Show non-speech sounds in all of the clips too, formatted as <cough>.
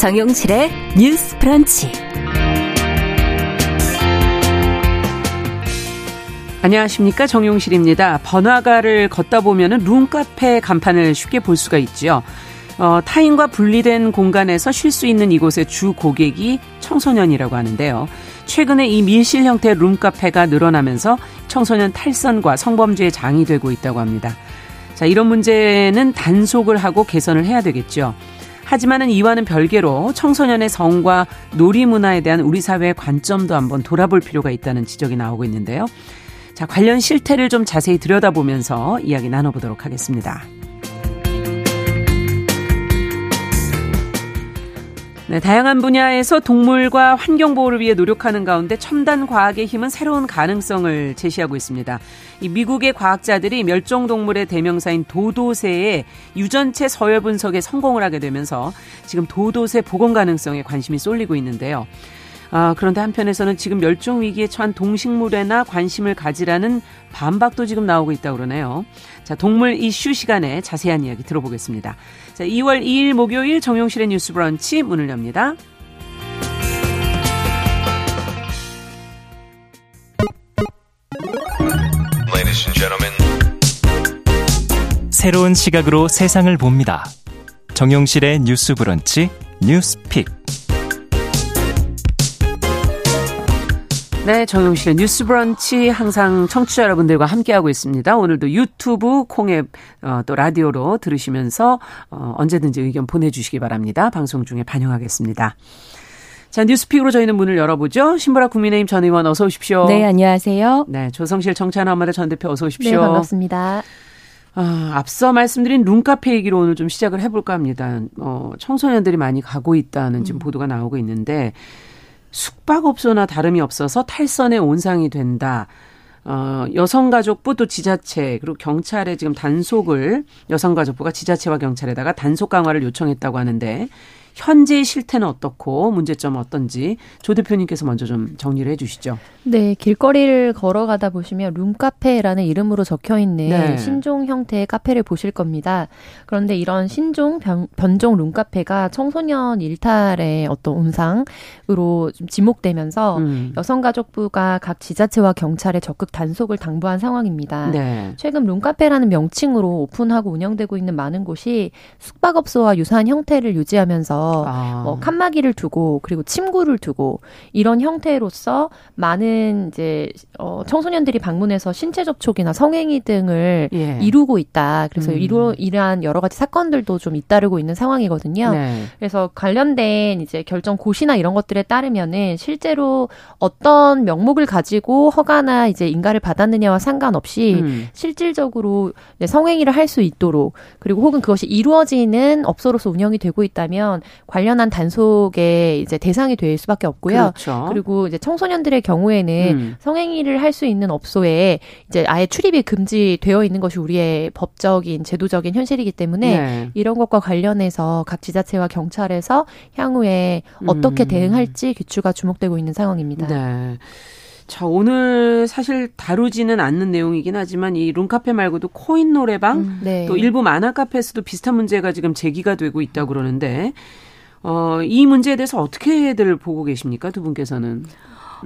정용실의 뉴스 프런치. 안녕하십니까 정용실입니다. 번화가를 걷다 보면 룸카페 간판을 쉽게 볼 수가 있죠. 어, 타인과 분리된 공간에서 쉴 수 있는 이곳의 주 고객이 청소년이라고 하는데요. 최근에 이 밀실 형태의 룸카페가 늘어나면서 청소년 탈선과 성범죄의 장이 되고 있다고 합니다. 자, 이런 문제는 단속을 하고 개선을 해야 되겠죠. 하지만은 이와는 별개로 청소년의 성과 놀이 문화에 대한 우리 사회의 관점도 한번 돌아볼 필요가 있다는 지적이 나오고 있는데요. 자, 관련 실태를 좀 자세히 들여다보면서 이야기 나눠보도록 하겠습니다. 네, 다양한 분야에서 동물과 환경 보호를 위해 노력하는 가운데 첨단 과학의 힘은 새로운 가능성을 제시하고 있습니다. 이 미국의 과학자들이 멸종 동물의 대명사인 도도새의 유전체 서열 분석에 성공을 하게 되면서 지금 도도새 복원 가능성에 관심이 쏠리고 있는데요. 아, 그런데 한편에서는 지금 멸종 위기에 처한 동식물에나 관심을 가지라는 반박도 지금 나오고 있다고 그러네요. 자, 동물 이슈 시간에 자세한 이야기 들어보겠습니다. 자, 2월 2일 목요일 정용실의 뉴스 브런치 문을 엽니다. 새로운 시각으로 세상을 봅니다. 정용실의 뉴스 브런치 뉴스 픽. 네, 정용실의 뉴스 브런치 항상 청취자 여러분들과 함께하고 있습니다. 오늘도 유튜브, 콩앱, 어, 또 라디오로 들으시면서 어, 언제든지 의견 보내주시기 바랍니다. 방송 중에 반영하겠습니다. 자, 뉴스픽으로 저희는 문을 열어보죠. 신보라 국민의힘 전 의원 어서 오십시오. 네, 안녕하세요. 네, 조성실 정찬아마다 전 대표 어서 오십시오. 네, 반갑습니다. 아, 앞서 말씀드린 룸카페 얘기로 오늘 좀 시작을 해볼까 합니다. 어, 청소년들이 많이 가고 있다는 지금 음. 보도가 나오고 있는데, 숙박업소나 다름이 없어서 탈선의 온상이 된다. 어, 여성가족부 또 지자체 그리고 경찰에 지금 단속을 여성가족부가 지자체와 경찰에다가 단속 강화를 요청했다고 하는데 현재의 실태는 어떻고 문제점은 어떤지 조 대표님께서 먼저 좀 정리를 해주시죠. 네, 길거리를 걸어가다 보시면 룸카페라는 이름으로 적혀 있는 네. 신종 형태의 카페를 보실 겁니다. 그런데 이런 신종 변, 변종 룸카페가 청소년 일탈의 어떤 온상으로 좀 지목되면서 음. 여성가족부가 각 지자체와 경찰에 적극 단속을 당부한 상황입니다. 네. 최근 룸카페라는 명칭으로 오픈하고 운영되고 있는 많은 곳이 숙박업소와 유사한 형태를 유지하면서 아. 뭐 칸막이를 두고 그리고 침구를 두고 이런 형태로서 많은 많은 이제 어 청소년들이 방문해서 신체 접촉이나 성행위 등을 예. 이루고 있다. 그래서 음. 이로 이러한 여러 가지 사건들도 좀 잇따르고 있는 상황이거든요. 네. 그래서 관련된 이제 결정 고시나 이런 것들에 따르면은 실제로 어떤 명목을 가지고 허가나 이제 인가를 받았느냐와 상관없이 음. 실질적으로 성행위를 할 수 있도록 그리고 혹은 그것이 이루어지는 업소로서 운영이 되고 있다면 관련한 단속의 이제 대상이 될 수밖에 없고요. 그렇죠. 그리고 이제 청소년들의 경우에 경우에는 음. 성행위를 할 수 있는 업소에 이제 아예 출입이 금지되어 있는 것이 우리의 법적인 제도적인 현실이기 때문에 네. 이런 것과 관련해서 각 지자체와 경찰에서 향후에 어떻게 음. 대응할지 귀추가 주목되고 있는 상황입니다. 네. 자, 오늘 사실 다루지는 않는 내용이긴 하지만 이 룸카페 말고도 코인 노래방 음, 네. 또 일부 만화 카페에서도 비슷한 문제가 지금 제기가 되고 있다고 그러는데 어, 이 문제에 대해서 어떻게들 보고 계십니까? 두 분께서는.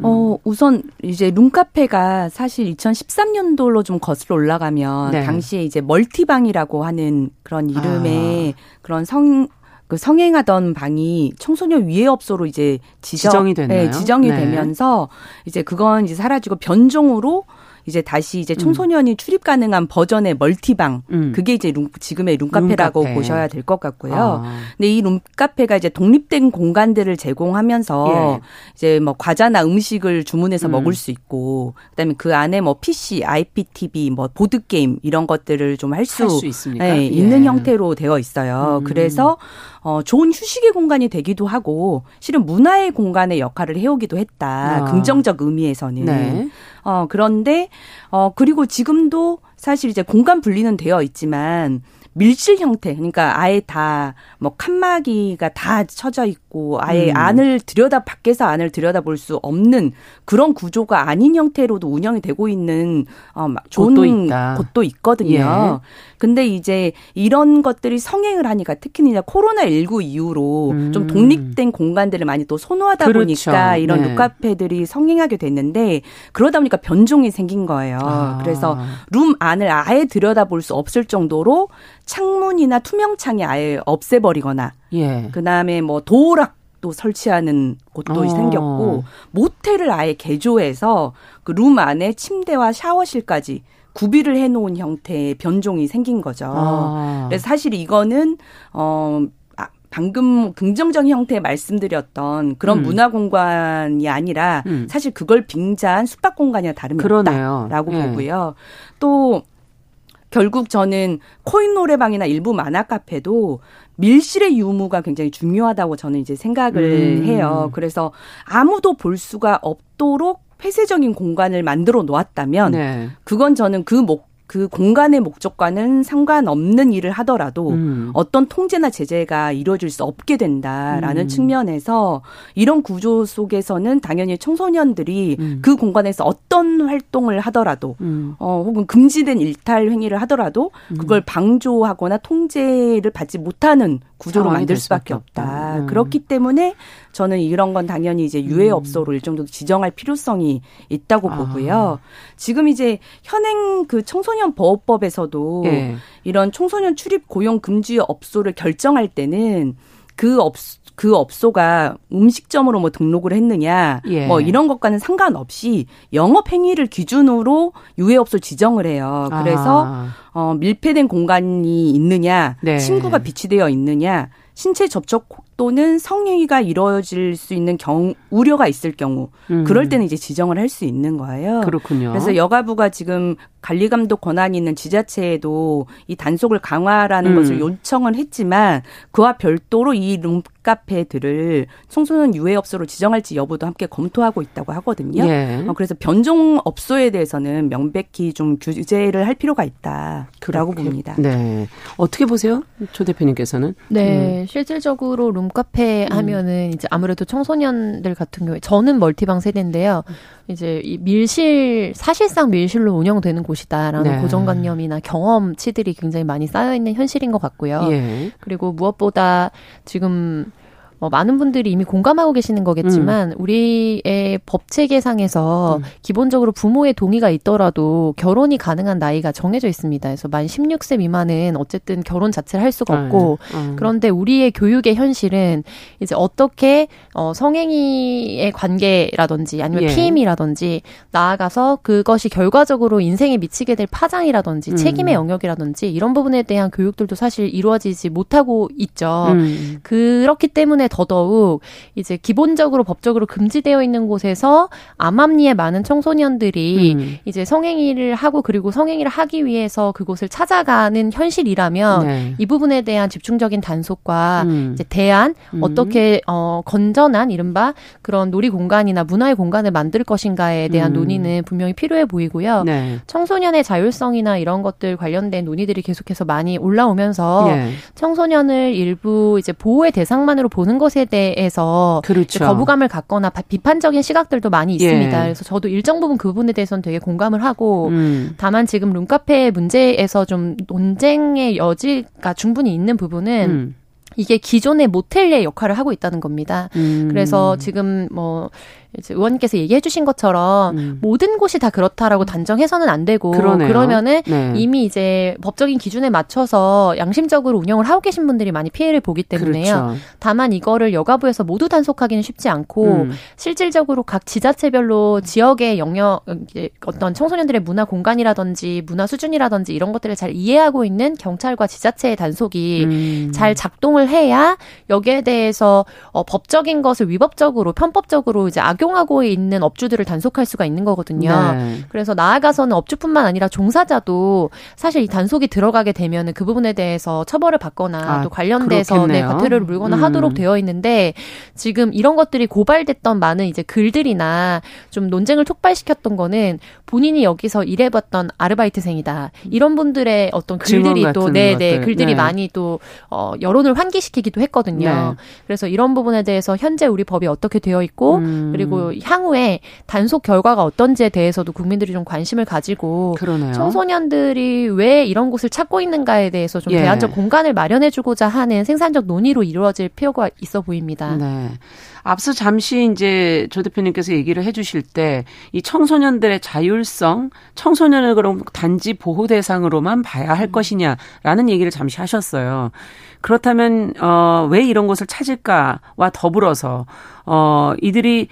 어, 우선 이제 룸카페가 사실 2013년도로 좀 거슬러 올라가면 네. 당시에 이제 멀티방이라고 하는 그런 이름의 아. 그런 성, 그 성행하던 방이 청소년 위해업소로 이제 지정, 이 됐나요? 네, 지정이 네. 되면서 이제 그건 이제 사라지고 변종으로 이제 다시 이제 청소년이 음. 출입 가능한 버전의 멀티방 음. 그게 이제 룸, 지금의 룸카페라고 룸카페. 보셔야 될 것 같고요. 아. 근데 이 룸카페가 이제 독립된 공간들을 제공하면서 예. 이제 뭐 과자나 음식을 주문해서 음. 먹을 수 있고 그다음에 그 안에 뭐 PC, IPTV, 뭐 보드 게임 이런 것들을 좀 할수 네, 예. 있는 형태로 되어 있어요. 음. 그래서 어, 좋은 휴식의 공간이 되기도 하고 실은 문화의 공간의 역할을 해오기도 했다. 아. 긍정적 의미에서는. 네. 어, 그런데 어, 그리고 지금도 사실 이제 공간 분리는 되어 있지만 밀실 형태 그러니까 아예 다 뭐 칸막이가 다 쳐져 있고 아예 음. 안을 들여다 밖에서 안을 들여다볼 수 없는 그런 구조가 아닌 형태로도 운영이 되고 있는 어 좋은 곳도, 있다. 곳도 있거든요. 예. 근데 이제 이런 것들이 성행을 하니까 특히 이제 코로나 19 이후로 음. 좀 독립된 공간들을 많이 또 선호하다 그렇죠. 보니까 이런 네. 룸카페들이 성행하게 됐는데 그러다 보니까 변종이 생긴 거예요. 아. 그래서 룸 안을 아예 들여다볼 수 없을 정도로 창문이나 투명창이 아예 없애버리거나 예. 그다음에 뭐 도락 또 설치하는 곳도 어. 생겼고 모텔을 아예 개조해서 그 룸 안에 침대와 샤워실까지 구비를 해놓은 형태의 변종이 생긴 거죠. 아. 그래서 사실 이거는 어. 아, 방금 긍정적 형태 말씀드렸던 그런 음. 문화 공간이 아니라 음. 사실 그걸 빙자한 숙박 공간이나 다름이 그러네요. 없다라고 예. 보고요. 또 결국 저는 코인 노래방이나 일부 만화 카페도 밀실의 유무가 굉장히 중요하다고 저는 이제 생각을 음. 해요. 그래서 아무도 볼 수가 없도록 폐쇄적인 공간을 만들어 놓았다면 네. 그건 저는 그 목, 그 공간의 목적과는 상관없는 일을 하더라도 음. 어떤 통제나 제재가 이루어질 수 없게 된다라는 음. 측면에서 이런 구조 속에서는 당연히 청소년들이 음. 그 공간에서 어떤 활동을 하더라도 음. 어 혹은 금지된 일탈 행위를 하더라도 음. 그걸 방조하거나 통제를 받지 못하는 구조로 만들 수밖에 없다. 음. 그렇기 때문에 저는 이런 건 당연히 이제 유해업소로 음. 일정 정도 지정할 필요성이 있다고 아. 보고요. 지금 이제 현행 그 청소년 보호법에서도 예. 이런 청소년 출입 고용 금지 업소를 결정할 때는 그 업, 그 업소가 음식점으로 뭐 등록을 했느냐, 예. 뭐 이런 것과는 상관없이 영업 행위를 기준으로 유해 업소 지정을 해요. 그래서 아. 어, 밀폐된 공간이 있느냐, 네. 침구가 비치되어 있느냐, 신체 접촉 또는 성행위가 이루어질 수 있는 경 우려가 있을 경우 음. 그럴 때는 이제 지정을 할 수 있는 거예요. 그렇군요. 그래서 여가부가 지금 관리 감독 권한이 있는 지자체에도 이 단속을 강화하라는 음. 것을 요청은 했지만 그와 별도로 이 룸카페들을 청소년 유해 업소로 지정할지 여부도 함께 검토하고 있다고 하거든요. 예. 어, 그래서 변종 업소에 대해서는 명백히 좀 규제를 할 필요가 있다라고 그렇게. 봅니다. 네. 어떻게 보세요? 조 대표님께서는? 네. 음. 실질적으로 룸 룸카페 음. 하면은 이제 아무래도 청소년들 같은 경우에 저는 멀티방 세대인데요. 이제 이 밀실 사실상 밀실로 운영되는 곳이다라는 네. 고정관념이나 경험치들이 굉장히 많이 쌓여 있는 현실인 것 같고요. 예. 그리고 무엇보다 지금 어, 많은 분들이 이미 공감하고 계시는 거겠지만 음. 우리의 법 체계상에서 음. 기본적으로 부모의 동의가 있더라도 결혼이 가능한 나이가 정해져 있습니다. 그래서 만 16세 미만은 어쨌든 결혼 자체를 할 수가 없고 아, 네. 음. 그런데 우리의 교육의 현실은 이제 어떻게 어, 성행위의 관계라든지 아니면 예. 피임이라든지 나아가서 그것이 결과적으로 인생에 미치게 될 파장이라든지 음. 책임의 영역이라든지 이런 부분에 대한 교육들도 사실 이루어지지 못하고 있죠. 음. 그렇기 때문에 더더욱 이제 기본적으로 법적으로 금지되어 있는 곳에서 암암리에 많은 청소년들이 음. 이제 성행위를 하고 그리고 성행위를 하기 위해서 그곳을 찾아가는 현실이라면 네. 이 부분에 대한 집중적인 단속과 음. 이제 대안 음. 어떻게 어 건전한 이른바 그런 놀이 공간이나 문화의 공간을 만들 것인가에 대한 음. 논의는 분명히 필요해 보이고요. 네. 청소년의 자율성이나 이런 것들 관련된 논의들이 계속해서 많이 올라오면서 네. 청소년을 일부 이제 보호의 대상만으로 보는 것 것에 대해서 그렇죠. 거부감을 갖거나 비판적인 시각들도 많이 있습니다. 예. 그래서 저도 일정 부분 그 부분에 대해서는 되게 공감을 하고 음. 다만 지금 룸카페 문제에서 좀 논쟁의 여지가 충분히 있는 부분은 음. 이게 기존의 모텔의 역할을 하고 있다는 겁니다. 음. 그래서 지금 뭐 의원님께서 얘기해 주신 것처럼 음. 모든 곳이 다 그렇다라고 단정해서는 안 되고 그러네요. 그러면은 네. 이미 이제 법적인 기준에 맞춰서 양심적으로 운영을 하고 계신 분들이 많이 피해를 보기 때문에요. 그렇죠. 다만 이거를 여가부에서 모두 단속하기는 쉽지 않고 음. 실질적으로 각 지자체별로 지역의 영역 어떤 청소년들의 문화 공간이라든지 문화 수준이라든지 이런 것들을 잘 이해하고 있는 경찰과 지자체의 단속이 음. 잘 작동을 해야 여기에 대해서 어, 법적인 것을 위법적으로 편법적으로 이제 악용 적용하고 있는 업주들을 단속할 수가 있는 거거든요. 네. 그래서 나아가서는 업주뿐만 아니라 종사자도 사실 이 단속이 들어가게 되면은 그 부분에 대해서 처벌을 받거나 아, 또 관련돼서 네, 과태료를 물거나 음. 하도록 되어 있는데 지금 이런 것들이 고발됐던 많은 이제 글들이나 좀 논쟁을 촉발시켰던 거는 본인이 여기서 일해봤던 아르바이트생이다 이런 분들의 어떤 글들이 또 네네 네, 글들이 네. 많이 또 어, 여론을 환기시키기도 했거든요. 네. 그래서 이런 부분에 대해서 현재 우리 법이 어떻게 되어 있고 음. 그리고 향후에 단속 결과가 어떤지에 대해서도 국민들이 좀 관심을 가지고 그러네요. 청소년들이 왜 이런 곳을 찾고 있는가에 대해서 좀 예. 대안적 공간을 마련해주고자 하는 생산적 논의로 이루어질 필요가 있어 보입니다. 네. 앞서 잠시 이제 조 대표님께서 얘기를 해주실 때 이 청소년들의 자율성, 청소년을 그럼 단지 보호 대상으로만 봐야 할 음. 것이냐라는 얘기를 잠시 하셨어요. 그렇다면 어, 왜 이런 것을 찾을까와 더불어서 어, 이들이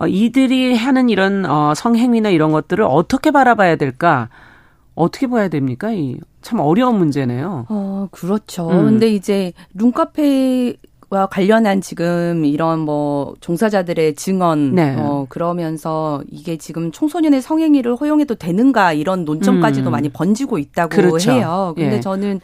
어, 이들이 하는 이런 어, 성행위나 이런 것들을 어떻게 바라봐야 될까? 어떻게 봐야 됩니까? 이 참 어려운 문제네요. 어, 그렇죠. 음. 근데 이제 룸카페 와 관련한 지금 이런 뭐 종사자들의 증언 네. 어 그러면서 이게 지금 청소년의 성행위를 허용해도 되는가 이런 논점까지도 음. 많이 번지고 있다고 그렇죠. 해요. 근데 예. 저는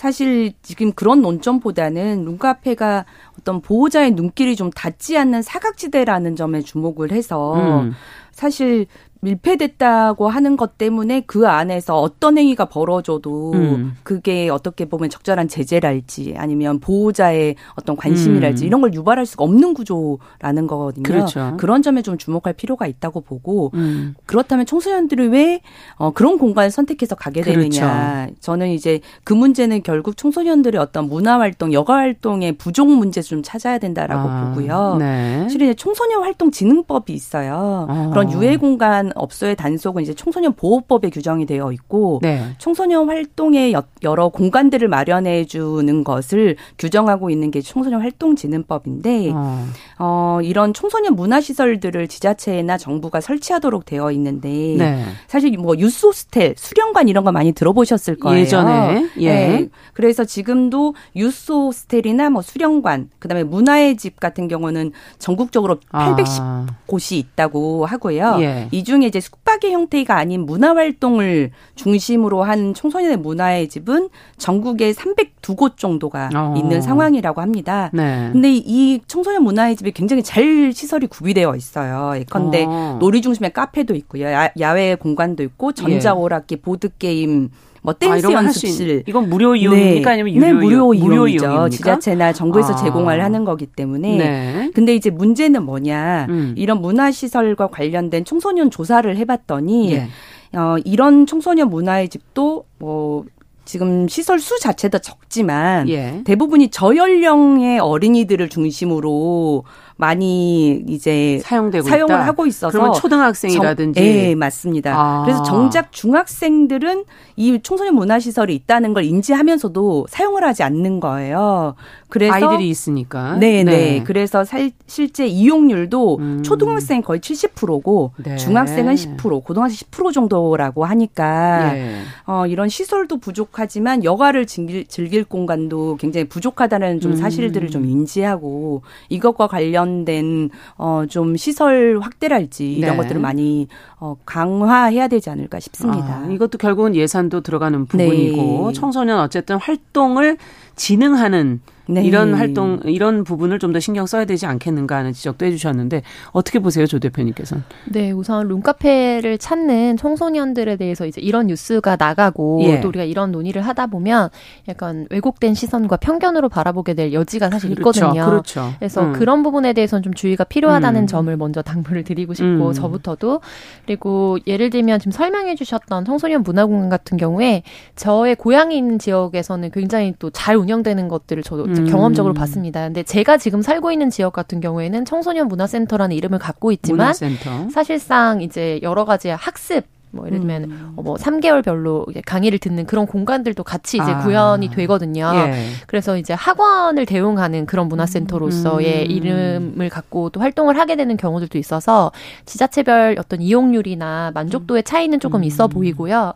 사실 지금 그런 논점보다는 룸카페가 어떤 보호자의 눈길이 좀 닿지 않는 사각지대라는 점에 주목을 해서 음. 사실 밀폐됐다고 하는 것 때문에 그 안에서 어떤 행위가 벌어져도 음. 그게 어떻게 보면 적절한 제재랄지 아니면 보호자의 어떤 관심이랄지 음. 이런 걸 유발할 수가 없는 구조라는 거거든요. 그렇죠. 그런 점에 좀 주목할 필요가 있다고 보고 음. 그렇다면 청소년들이 왜 어, 그런 공간을 선택해서 가게 그렇죠. 되느냐. 저는 이제 그 문제는 결국 청소년들의 어떤 문화 활동, 여가 활동의 부족 문제 좀 찾아야 된다라고 아. 보고요. 네. 실은 청소년 활동 진흥법이 있어요. 아. 그런 유해 공간 업소의 단속은 이제 청소년 보호법에 규정이 되어 있고 네. 청소년 활동의 여러 공간들을 마련해 주는 것을 규정하고 있는 게 청소년 활동 진흥법인데 어. 어 이런 청소년 문화 시설들을 지자체나 정부가 설치하도록 되어 있는데 네. 사실 뭐 유스 호스텔, 수련관 이런 거 많이 들어보셨을 거예요. 예전에 예. 네. 그래서 지금도 유스 호스텔이나 뭐 수련관, 그다음에 문화의 집 같은 경우는 전국적으로 810 아. 곳이 있다고 하고요. 예. 이중 에 이제 숙박의 형태가 아닌 문화 활동을 중심으로 한 청소년의 문화의 집은 전국에 302곳 정도가 어. 있는 상황이라고 합니다. 네. 근데 이 청소년 문화의 집이 굉장히 잘 시설이 구비되어 있어요. 예컨대 어. 놀이 중심의 카페도 있고요. 야, 외 공간도 있고 전자오락기, 예. 보드 게임 뭐 댄스 아, 연습실 이건 무료 이용입니까 네. 아니면 유료 네, 무료 이용? 무료 이용이죠. 지자체나 정부에서 아. 제공을 하는 거기 때문에. 네. 근데 이제 문제는 뭐냐? 음. 이런 문화 시설과 관련된 청소년 조사를 해 봤더니 예. 어, 이런 청소년 문화의 집도 뭐 지금 시설 수 자체도 적지만 예. 대부분이 저연령의 어린이들을 중심으로 많이 이제 사용되고 사용을 있다. 하고 있어서 그러면 초등학생이라든지 네, 맞습니다. 아. 그래서 정작 중학생들은 이 청소년 문화 시설이 있다는 걸 인지하면서도 사용을 하지 않는 거예요. 그래서 아이들이 있으니까. 네, 네. 네. 그래서 살, 실제 이용률도 음. 초등학생 거의 70%고 네. 중학생은 10%, 고등학생 10% 정도라고 하니까 예. 어, 이런 시설도 부족하지만 여가를 즐길, 즐길 공간도 굉장히 부족하다는 좀 음. 사실들을 음. 좀 인지하고 이것과 관련 된 어, 좀 시설 확대랄지 이런 네. 것들을 많이 어, 강화해야 되지 않을까 싶습니다. 아, 이것도 결국은 예산도 들어가는 부분이고 네. 청소년 어쨌든 활동을 진흥하는 네. 이런 활동 이런 부분을 좀 더 신경 써야 되지 않겠는가 하는 지적도 해주셨는데 어떻게 보세요, 조 대표님께서는? 네, 우선 룸카페를 찾는 청소년들에 대해서 이제 이런 뉴스가 나가고 예. 또 우리가 이런 논의를 하다 보면 약간 왜곡된 시선과 편견으로 바라보게 될 여지가 사실 그렇죠, 있거든요. 그렇죠. 그래서 음. 그런 부분에 대해서는 좀 주의가 필요하다는 음. 점을 먼저 당부를 드리고 싶고 음. 저부터도 그리고 예를 들면 지금 설명해 주셨던 청소년 문화공간 같은 경우에 저의 있는 지역에서는 굉장히 또 잘 운영되는 것들을 저도 음. 경험적으로 봤습니다. 근데 제가 지금 살고 있는 지역 같은 경우에는 청소년 문화센터라는 이름을 갖고 있지만 문화센터. 사실상 이제 여러 가지 학습 뭐 예를 들면 음. 어, 뭐 3개월별로 이제 강의를 듣는 그런 공간들도 같이 이제 아. 구현이 되거든요. 예. 그래서 이제 학원을 대용하는 그런 문화센터로서의 음. 이름을 갖고 또 활동을 하게 되는 경우들도 있어서 지자체별 어떤 이용률이나 만족도의 차이는 조금 있어 음. 보이고요.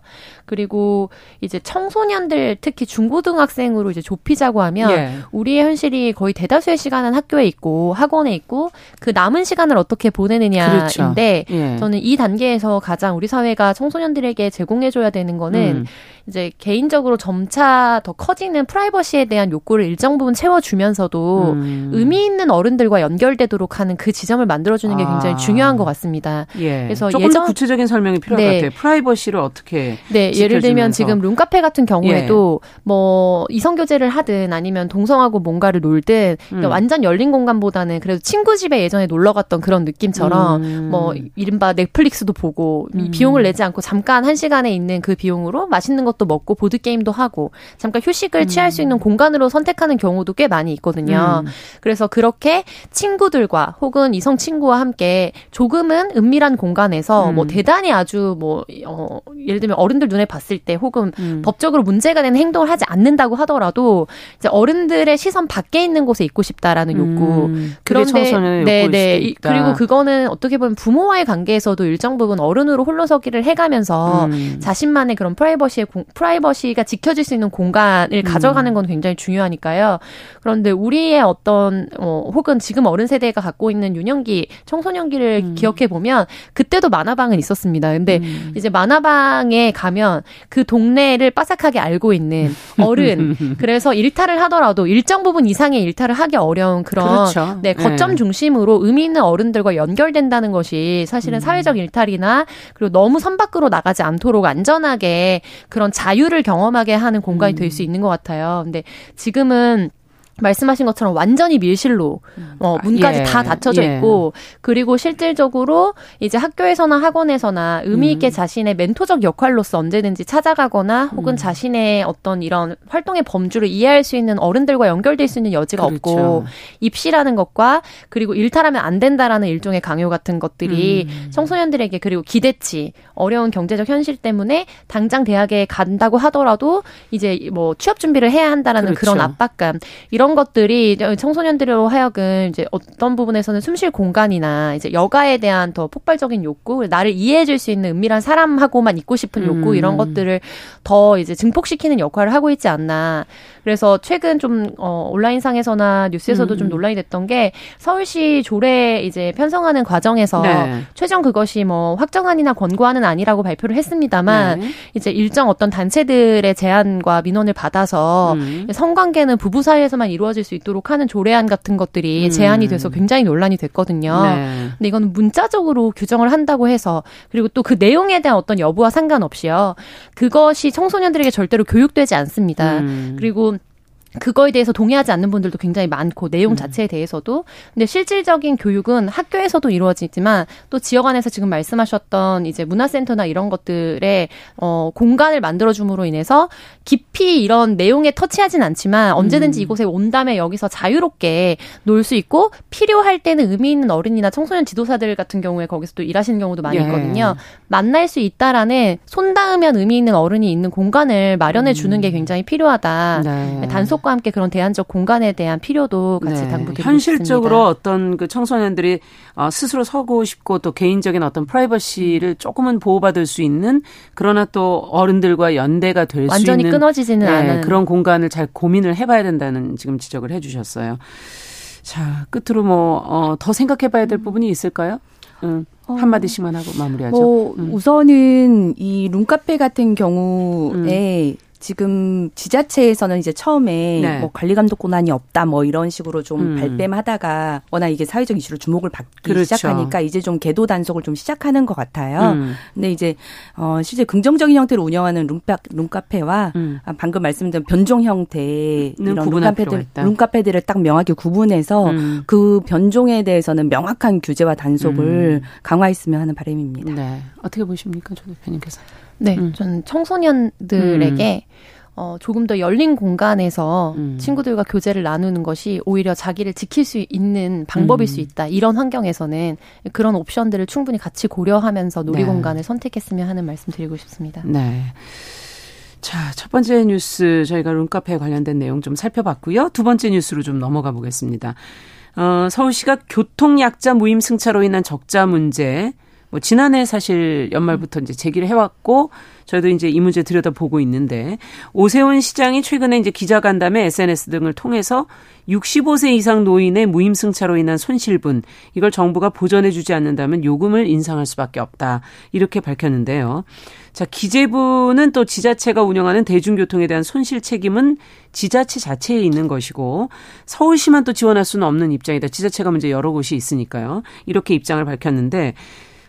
그리고 이제 청소년들 특히 중고등학생으로 이제 좁히자고 하면 예. 우리의 현실이 거의 대다수의 시간은 학교에 있고 학원에 있고 그 남은 시간을 어떻게 보내느냐인데 그렇죠. 예. 저는 이 단계에서 가장 우리 사회가 청소년들에게 제공해줘야 되는 거는 음. 이제 개인적으로 점차 더 커지는 프라이버시에 대한 욕구를 일정 부분 채워주면서도 음. 의미 있는 어른들과 연결되도록 하는 그 지점을 만들어주는 게 굉장히 아. 중요한 것 같습니다. 예. 그래서 조금 예전, 더 구체적인 설명이 필요할 네. 것 같아요. 프라이버시를 어떻게 네 예를 들면 지금 룸카페 같은 경우에도 예. 뭐 이성 교제를 하든 아니면 동성하고 뭔가를 놀든 그러니까 음. 완전 열린 공간보다는 그래도 친구 집에 예전에 놀러 갔던 그런 느낌처럼 음. 뭐 이른바 넷플릭스도 보고 음. 비용을 내지 않고 잠깐 한 시간에 있는 그 비용으로 맛있는 것도 먹고 보드 게임도 하고 잠깐 휴식을 음. 취할 수 있는 공간으로 선택하는 경우도 꽤 많이 있거든요. 음. 그래서 그렇게 친구들과 혹은 이성 친구와 함께 조금은 은밀한 공간에서 음. 뭐 대단히 아주 뭐 어, 예를 들면 어른들 눈에 봤을 때 혹은 음. 법적으로 문제가 되는 행동을 하지 않는다고 하더라도 이제 어른들의 시선 밖에 있는 곳에 있고 싶다라는 욕구. 음. 그런데 네, 네. 그리고 그거는 어떻게 보면 부모와의 관계에서도 일정 부분 어른으로 홀로서기를 해가면서 음. 자신만의 그런 프라이버시의 공, 프라이버시가 지켜질 수 있는 공간을 음. 가져가는 건 굉장히 중요하니까요. 그런데 우리의 어떤 어 혹은 지금 어른 세대가 갖고 있는 유년기, 청소년기를 음. 기억해 보면 그때도 만화방은 있었습니다. 근데 음. 이제 만화방에 가면 그 동네를 빠삭하게 알고 있는 <laughs> 어른 그래서 일탈을 하더라도 일정 부분 이상의 일탈을 하기 어려운 그런 그렇죠. 네, 거점 네. 중심으로 의미 있는 어른들과 연결된다는 것이 사실은 음. 사회적 일탈이나 그리고 너무 선 밖으로 나가지 않도록 안전하게 그런 자유를 경험하게 하는 공간이 될 수 있는 것 같아요. 근데 지금은 말씀하신 것처럼 완전히 밀실로 음. 어 문까지 예. 다 닫혀져 예. 있고 그리고 실질적으로 이제 학교에서나 학원에서나 의미 있게 음. 자신의 멘토적 역할로서 언제든지 찾아가거나 혹은 음. 자신의 어떤 이런 활동의 범주를 이해할 수 있는 어른들과 연결될 수 있는 여지가 그렇죠. 없고 입시라는 것과 그리고 일탈하면 안 된다라는 일종의 강요 같은 것들이 음. 청소년들에게 그리고 기대치 어려운 경제적 현실 때문에 당장 대학에 간다고 하더라도 이제 뭐 취업 준비를 해야 한다라는 그렇죠. 그런 압박감 이런 이런 것들이 청소년들로 하여금 이제 어떤 부분에서는 숨쉴 공간이나 이제 여가에 대한 더 폭발적인 욕구, 나를 이해해 줄 수 있는 은밀한 사람하고만 있고 싶은 욕구 음. 이런 것들을 더 이제 증폭시키는 역할을 하고 있지 않나. 그래서 최근 좀 어, 온라인상에서나 뉴스에서도 음. 좀 논란이 됐던 게 서울시 조례 이제 편성하는 과정에서 네. 최종 그것이 뭐 확정안이나 권고안은 아니라고 발표를 했습니다만 네. 이제 일정 어떤 단체들의 제안과 민원을 받아서 음. 성관계는 부부 사이에서만 이루어질 수 있도록 하는 조례안 같은 것들이 음. 제안이 돼서 굉장히 논란이 됐거든요. 네. 근데 이거는 문자적으로 규정을 한다고 해서 그리고 또 그 내용에 대한 어떤 여부와 상관없이요. 그것이 청소년들에게 절대로 교육되지 않습니다. 음. 그리고 그거에 대해서 동의하지 않는 분들도 굉장히 많고 내용 음. 자체에 대해서도 근데 실질적인 교육은 학교에서도 이루어지지만 또 지역 안에서 지금 말씀하셨던 이제 문화센터나 이런 것들의 어 공간을 만들어 줌으로 인해서 깊이 이런 내용에 터치하진 않지만 언제든지 음. 이곳에 온다면 여기서 자유롭게 놀 수 있고 필요할 때는 의미 있는 어른이나 청소년 지도사들 같은 경우에 거기서 또 일하시는 경우도 많이 예. 있거든요. 만날 수 있다라는 손 닿으면 의미 있는 어른이 있는 공간을 마련해 주는 게 음. 굉장히 필요하다. 네. 단속 학과 함께 그런 대안적 공간에 대한 필요도 같이 네. 당부드리고 현실적으로 어떤 그 청소년들이 어, 스스로 서고 싶고 또 개인적인 어떤 프라이버시를 조금은 보호받을 수 있는 그러나 또 어른들과 연대가 될 수 있는 완전히 끊어지지는 네, 않은 그런 공간을 잘 고민을 해봐야 된다는 지금 지적을 해주셨어요. 자 끝으로 뭐더 어, 생각해봐야 될 부분이 있을까요? 음. 한 마디씩만 하고 마무리하죠. 뭐 음. 우선은 이 룸카페 같은 경우에 음. 지금 지자체에서는 이제 처음에 네. 뭐 관리 감독 권한이 없다 뭐 이런 식으로 좀 음. 발뺌하다가 워낙 이게 사회적 이슈로 주목을 받기 그렇죠. 시작하니까 이제 좀 궤도 단속을 좀 시작하는 것 같아요. 음. 근데 이제 어 실제 긍정적인 형태로 운영하는 룸카, 룸카페와 음. 아, 방금 말씀드린 변종 형태 이런 룸카페들 룸카페들을 딱 명확히 구분해서 음. 그 변종에 대해서는 명확한 규제와 단속을 음. 강화했으면 하는 바람입니다. 네. 어떻게 보십니까, 조 대표님께서? 네, 음. 저는 청소년들에게 음. 어, 조금 더 열린 공간에서 음. 친구들과 교제를 나누는 것이 오히려 자기를 지킬 수 있는 방법일 음. 수 있다. 이런 환경에서는 그런 옵션들을 충분히 같이 고려하면서 놀이공간을 네. 선택했으면 하는 말씀 드리고 싶습니다. 네. 자, 첫 번째 뉴스 저희가 룸카페에 관련된 내용 좀 살펴봤고요. 두 번째 뉴스로 좀 넘어가 보겠습니다. 어, 서울시가 교통약자 무임 승차로 인한 적자 문제 뭐 지난해 사실 연말부터 이제 제기를 해왔고 저희도 이제 이 문제 들여다보고 있는데 오세훈 시장이 최근에 이제 기자간담회 SNS 등을 통해서 65세 이상 노인의 무임승차로 인한 손실분 이걸 정부가 보전해 주지 않는다면 요금을 인상할 수밖에 없다 이렇게 밝혔는데요. 자 기재부는 또 지자체가 운영하는 대중교통에 대한 손실 책임은 지자체 자체에 있는 것이고 서울시만 또 지원할 수는 없는 입장이다. 지자체가 문제 여러 곳이 있으니까요. 이렇게 입장을 밝혔는데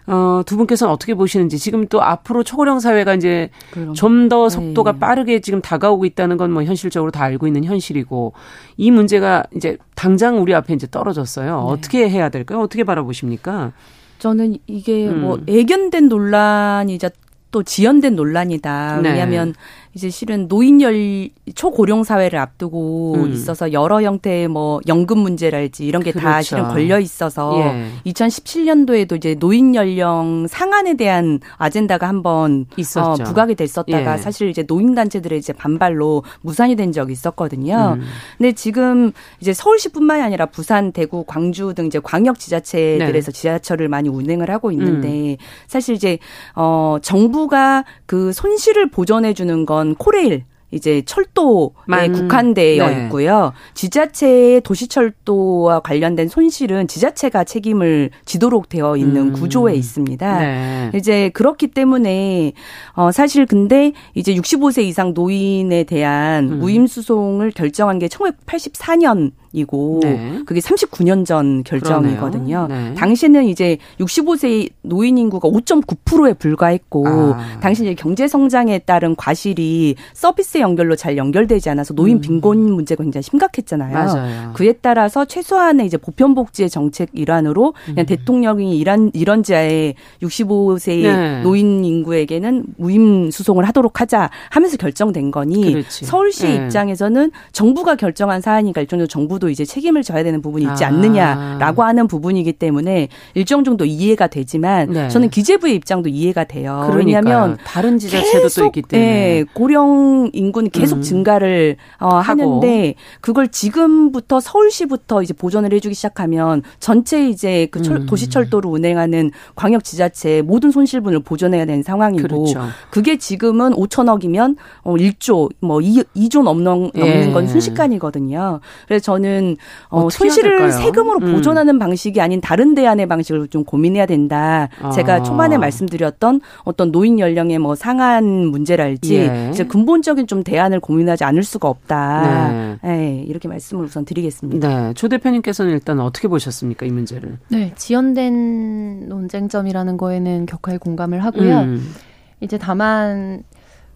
어, 두 분께서는 어떻게 보시는지 지금 또 앞으로 초고령 사회가 이제 좀 더 속도가 네. 빠르게 지금 다가오고 있다는 건 뭐 현실적으로 다 알고 있는 현실이고 이 문제가 이제 당장 우리 앞에 이제 떨어졌어요. 네. 어떻게 해야 될까요? 어떻게 바라보십니까? 저는 이게 음. 뭐 애견된 논란이자 또 지연된 논란이다. 네. 왜냐하면 이제 실은 노인열 초고령 사회를 앞두고 음. 있어서 여러 형태의 뭐 연금 문제랄지 이런 게다 그렇죠. 실은 걸려 있어서 예. 2017년도에도 이제 노인 연령 상한에 대한 아젠다가 한번 어, 부각이 됐었다가 예. 사실 이제 노인 단체들의 이제 반발로 무산이 된 적이 있었거든요. 음. 근데 지금 이제 서울시뿐만이 아니라 부산, 대구, 광주 등 이제 광역 지자체들에서 네. 지하철을 많이 운행을 하고 있는데 음. 사실 이제 어 정부가 그 손실을 보전해 주는 건 코레일 이제 철도에 만, 국한되어 네. 있고요. 지자체의 도시철도와 관련된 손실은 지자체가 책임을 지도록 되어 있는 음. 구조에 있습니다. 네. 이제 그렇기 때문에 어 사실 근데 이제 65세 이상 노인에 대한 음. 무임 수송을 결정한 게 1984년 이고 네. 그게 39년 전 결정이거든요. 네. 당시에는 이제 65세 노인 인구가 5.9%에 불과했고 아. 당시 이제 경제 성장에 따른 과실이 서비스 연결로 잘 연결되지 않아서 노인 음. 빈곤 문제가 굉장히 심각했잖아요. 맞아요. 그에 따라서 최소한의 이제 보편 복지의 정책 일환으로 그냥 음. 대통령이 이런 이런 지하에 65세 네. 노인 인구에게는 무임 수송을 하도록 하자 하면서 결정된 거니 그렇지. 서울시 네. 입장에서는 정부가 결정한 사안이니까 일종의 정부도 정도 이제 책임을 져야 되는 부분이 있지 아. 않느냐라고 하는 부분이기 때문에 일정 정도 이해가 되지만 네. 저는 기재부의 입장도 이해가 돼요. 그러니까요. 왜냐하면 다른 지자체도 또 있기 때문에 네, 고령 인구는 계속 음. 증가를 어, 하는데 그걸 지금부터 서울시부터 이제 보존을 해주기 시작하면 전체 이제 그 철, 음. 도시철도를 운행하는 광역 지자체 모든 손실분을 보존해야 되는 상황이고 그렇죠. 그게 지금은 5천억이면 어 1조 뭐 2, 2조 넘는 넘는 예. 건 순식간이거든요. 그래서 저는 저는 어, 손실을 세금으로 음. 보존하는 방식이 아닌 다른 대안의 방식을 좀 고민해야 된다. 아. 제가 초반에 말씀드렸던 어떤 노인 연령의 뭐 상한 문제랄지 예. 이제 근본적인 좀 대안을 고민하지 않을 수가 없다. 네. 네, 이렇게 말씀을 우선 드리겠습니다. 네, 조 대표님께서는 일단 어떻게 보셨습니까 이 문제를? 네, 지연된 논쟁점이라는 거에는 격하게 공감을 하고요. 음. 이제 다만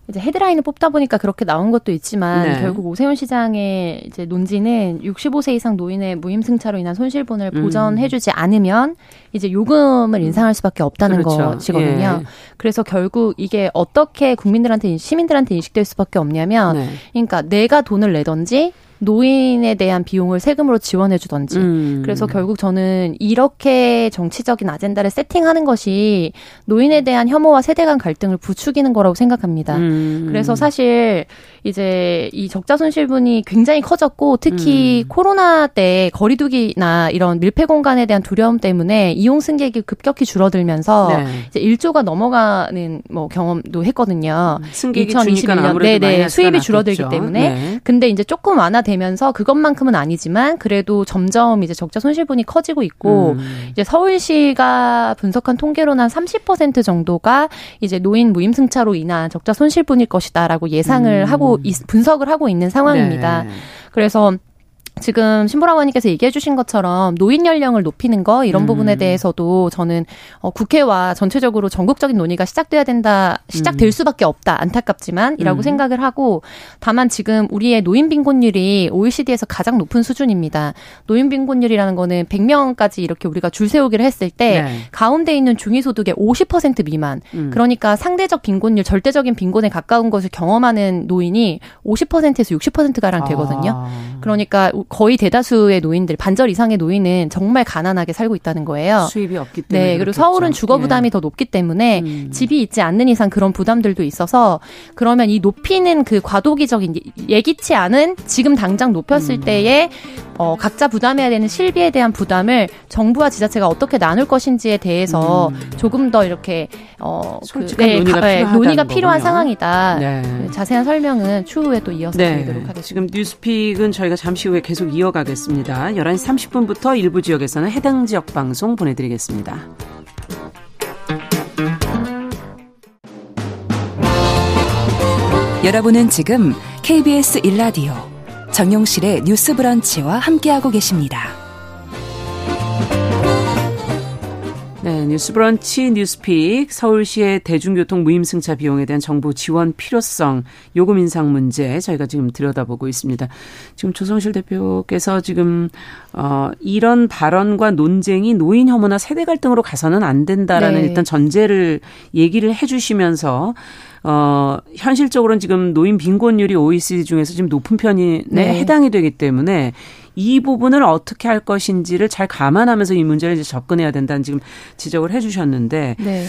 이제 헤드라인을 뽑다 보니까 그렇게 나온 것도 있지만 네. 결국 오세훈 시장의 이제 논지는 65세 이상 노인의 무임승차로 인한 손실분을 음. 보전해주지 않으면 이제 요금을 인상할 수밖에 없다는 그렇죠. 것이거든요. 예. 그래서 결국 이게 어떻게 국민들한테 시민들한테 인식될 수밖에 없냐면, 네. 그러니까 내가 돈을 내던지 노인에 대한 비용을 세금으로 지원해 주던지. 음. 그래서 결국 저는 이렇게 정치적인 아젠다를 세팅하는 것이 노인에 대한 혐오와 세대 간 갈등을 부추기는 거라고 생각합니다. 음. 그래서 사실 이제 이 적자 손실분이 굉장히 커졌고 특히 음. 코로나 때 거리두기나 이런 밀폐 공간에 대한 두려움 때문에 이용 승객이 급격히 줄어들면서 네. 이제 1조가 넘어가는 뭐 경험도 했거든요. 승객이 2021년 네네 수입이 줄어들기 때문에 네. 근데 이제 조금 완화되면서 그것만큼은 아니지만 그래도 점점 이제 적자 손실분이 커지고 있고 음. 이제 서울시가 분석한 통계로는 한 30% 정도가 이제 노인 무임승차로 인한 적자 손실분일 것이다라고 예상을 음. 하고 분석을 하고 있는 상황입니다. 네. 그래서 지금 신보라원님께서 얘기해 주신 것처럼 노인 연령을 높이는 거 이런 음. 부분에 대해서도 저는 어, 국회와 전체적으로 전국적인 논의가 시작돼야 된다, 시작될 음. 수밖에 없다. 안타깝지만이라고 음. 생각을 하고 다만 지금 우리의 노인 빈곤율이 OECD에서 가장 높은 수준입니다. 노인 빈곤율이라는 거는 100명까지 이렇게 우리가 줄 세우기를 했을 때 네. 가운데 있는 중위소득의 50% 미만. 음. 그러니까 상대적 빈곤율, 절대적인 빈곤에 가까운 것을 경험하는 노인이 50%에서 60%가량 되거든요. 아. 그러니까 거의 대다수의 노인들, 반절 이상의 노인은 정말 가난하게 살고 있다는 거예요. 수입이 없기 때문에. 네. 그리고 서울은 주거 부담이 예. 더 높기 때문에 음. 집이 있지 않는 이상 그런 부담들도 있어서 그러면 이 높이는 그 과도기적인 예기치 않은 지금 당장 높였을 음. 때에 어, 각자 부담해야 되는 실비에 대한 부담을 정부와 지자체가 어떻게 나눌 것인지에 대해서 음. 조금 더 이렇게 어, 그, 네, 논의가, 네, 논의가 필요한 상황이다. 네. 자세한 설명은 추후에 또 이어서 네. 드리도록 하겠습니다. 지금 뉴스픽은 저희가 잠시 후에 계속 이어가겠습니다. 11시 30분부터 일부 지역에서는 해당 지역 방송 보내드리겠습니다. 여러분은 지금 KBS 1라디오 정용실의 뉴스 브런치와 함께하고 계십니다. 네, 뉴스 브런치 뉴스픽 서울시의 대중교통 무임승차 비용에 대한 정부 지원 필요성 요금 인상 문제 저희가 지금 들여다보고 있습니다. 지금 조성실 대표께서 지금 어 이런 발언과 논쟁이 노인 혐오나 세대 갈등으로 가서는 안 된다라는 네. 일단 전제를 얘기를 해 주시면서 어, 현실적으로는 지금 노인 빈곤율이 OECD 중에서 지금 높은 편에 네. 해당이 되기 때문에 이 부분을 어떻게 할 것인지를 잘 감안하면서 이 문제를 이제 접근해야 된다는 지금 지적을 해 주셨는데 네.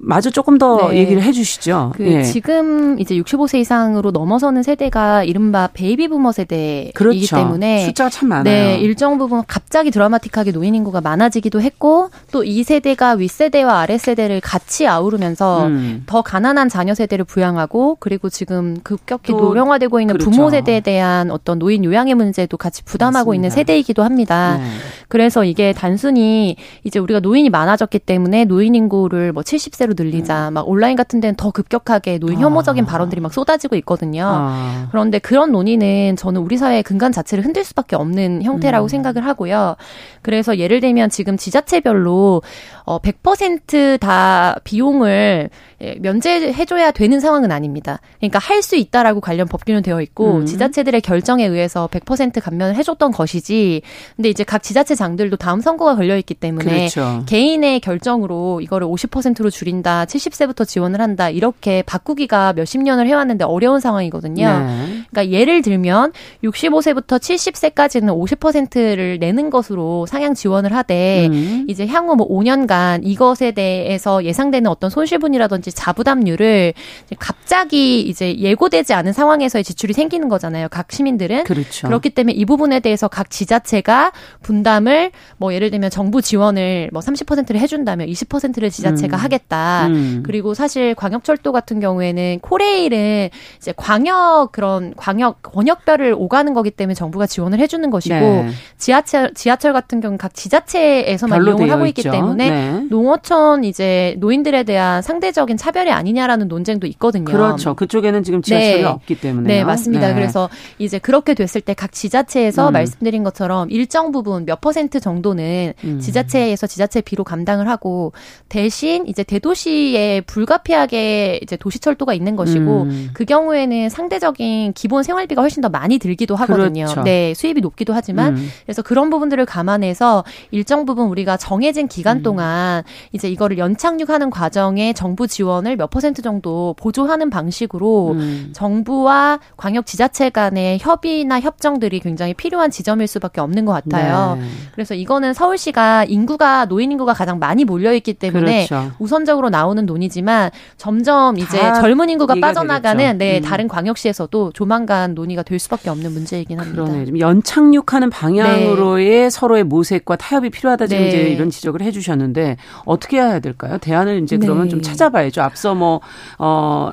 마저 조금 더 네. 얘기를 해주시죠. 그 예. 지금 이제 65세 이상으로 넘어서는 세대가 이른바 베이비 부머 세대이기 그렇죠. 때문에 숫자가 참 많아요. 네, 일정 부분 갑자기 드라마틱하게 노인 인구가 많아지기도 했고 또 이 세대가 윗 세대와 아랫세대를 같이 아우르면서 음. 더 가난한 자녀 세대를 부양하고 그리고 지금 급격히 노령화되고 있는 그렇죠. 부모 세대에 대한 어떤 노인 요양의 문제도 같이 부담하고 맞습니다. 있는 세대이기도 합니다. 네. 그래서 이게 단순히 이제 우리가 노인이 많아졌기 때문에 노인 인구를 뭐 70세 30 대로 늘리자. 음. 막 온라인 같은 데는 더 급격하게 노인 혐오적인 아. 발언들이 막 쏟아지고 있거든요. 아. 그런데 그런 논의는 저는 우리 사회의 근간 자체를 흔들 수밖에 없는 형태라고 음. 생각을 하고요. 그래서 예를 들면 지금 지자체별로 어 100%다 비용을 예, 면제해줘야 되는 상황은 아닙니다. 그러니까 할 수 있다라고 관련 법규는 되어 있고 음. 지자체들의 결정에 의해서 100% 감면을 해줬던 것이지. 근데 이제 각 지자체장들도 다음 선거가 걸려 있기 때문에 그렇죠. 개인의 결정으로 이거를 50%로 줄인다, 70세부터 지원을 한다 이렇게 바꾸기가 몇십 년을 해왔는데 어려운 상황이거든요. 네. 그러니까 예를 들면 65세부터 70세까지는 50%를 내는 것으로 상향 지원을 하되 음. 이제 향후 뭐 5년간 이것에 대해서 예상되는 어떤 손실분이라든지 라든지 자부담률을 갑자기 이제 예고되지 않은 상황에서의 지출이 생기는 거잖아요. 각 시민들은. 그렇죠. 그렇기 때문에 이 부분에 대해서 각 지자체가 분담을 뭐 예를 들면 정부 지원을 뭐 30%를 해준다면 20%를 지자체가 음. 하겠다. 음. 그리고 사실 광역철도 같은 경우에는 코레일은 이제 광역 그런 광역 권역별을 오가는 거기 때문에 정부가 지원을 해주는 것이고 네. 지하철 지하철 같은 경우 는 각 지자체에서만 이용을 하고 있기 때문에 네. 농어촌 이제 노인들에 대한 상대적 상대적인 차별이 아니냐라는 논쟁도 있거든요. 그렇죠. 그쪽에는 지금 지하철이 네. 없기 때문에. 네, 맞습니다. 네. 그래서 이제 그렇게 됐을 때 각 지자체에서 음. 말씀드린 것처럼 일정 부분 몇 퍼센트 정도는 음. 지자체에서 지자체 비로 감당을 하고 대신 이제 대도시에 불가피하게 이제 도시철도가 있는 것이고 음. 그 경우에는 상대적인 기본 생활비가 훨씬 더 많이 들기도 하거든요. 그렇죠. 네, 수입이 높기도 하지만 음. 그래서 그런 부분들을 감안해서 일정 부분 우리가 정해진 기간 음. 동안 이제 이거를 연착륙하는 과정에 정부 지원 을 몇 퍼센트 정도 보조하는 방식으로 음. 정부와 광역 지자체 간의 협의나 협정들이 굉장히 필요한 지점일 수밖에 없는 것 같아요. 네. 그래서 이거는 서울시가 인구가 노인 인구가 가장 많이 몰려 있기 때문에 그렇죠. 우선적으로 나오는 논의지만 점점 이제 젊은 인구가 빠져나가는 네, 음. 다른 광역시에서도 조만간 논의가 될 수밖에 없는 문제이긴 합니다. 그러네. 좀 연착륙하는 방향으로의 네. 서로의 모색과 타협이 필요하다 지금 네. 이제 이런 지적을 해 주셨는데 어떻게 해야 될까요? 대안을 이제 그러면 네. 좀 찾아봐. 봐야죠. 앞서 뭐, 어,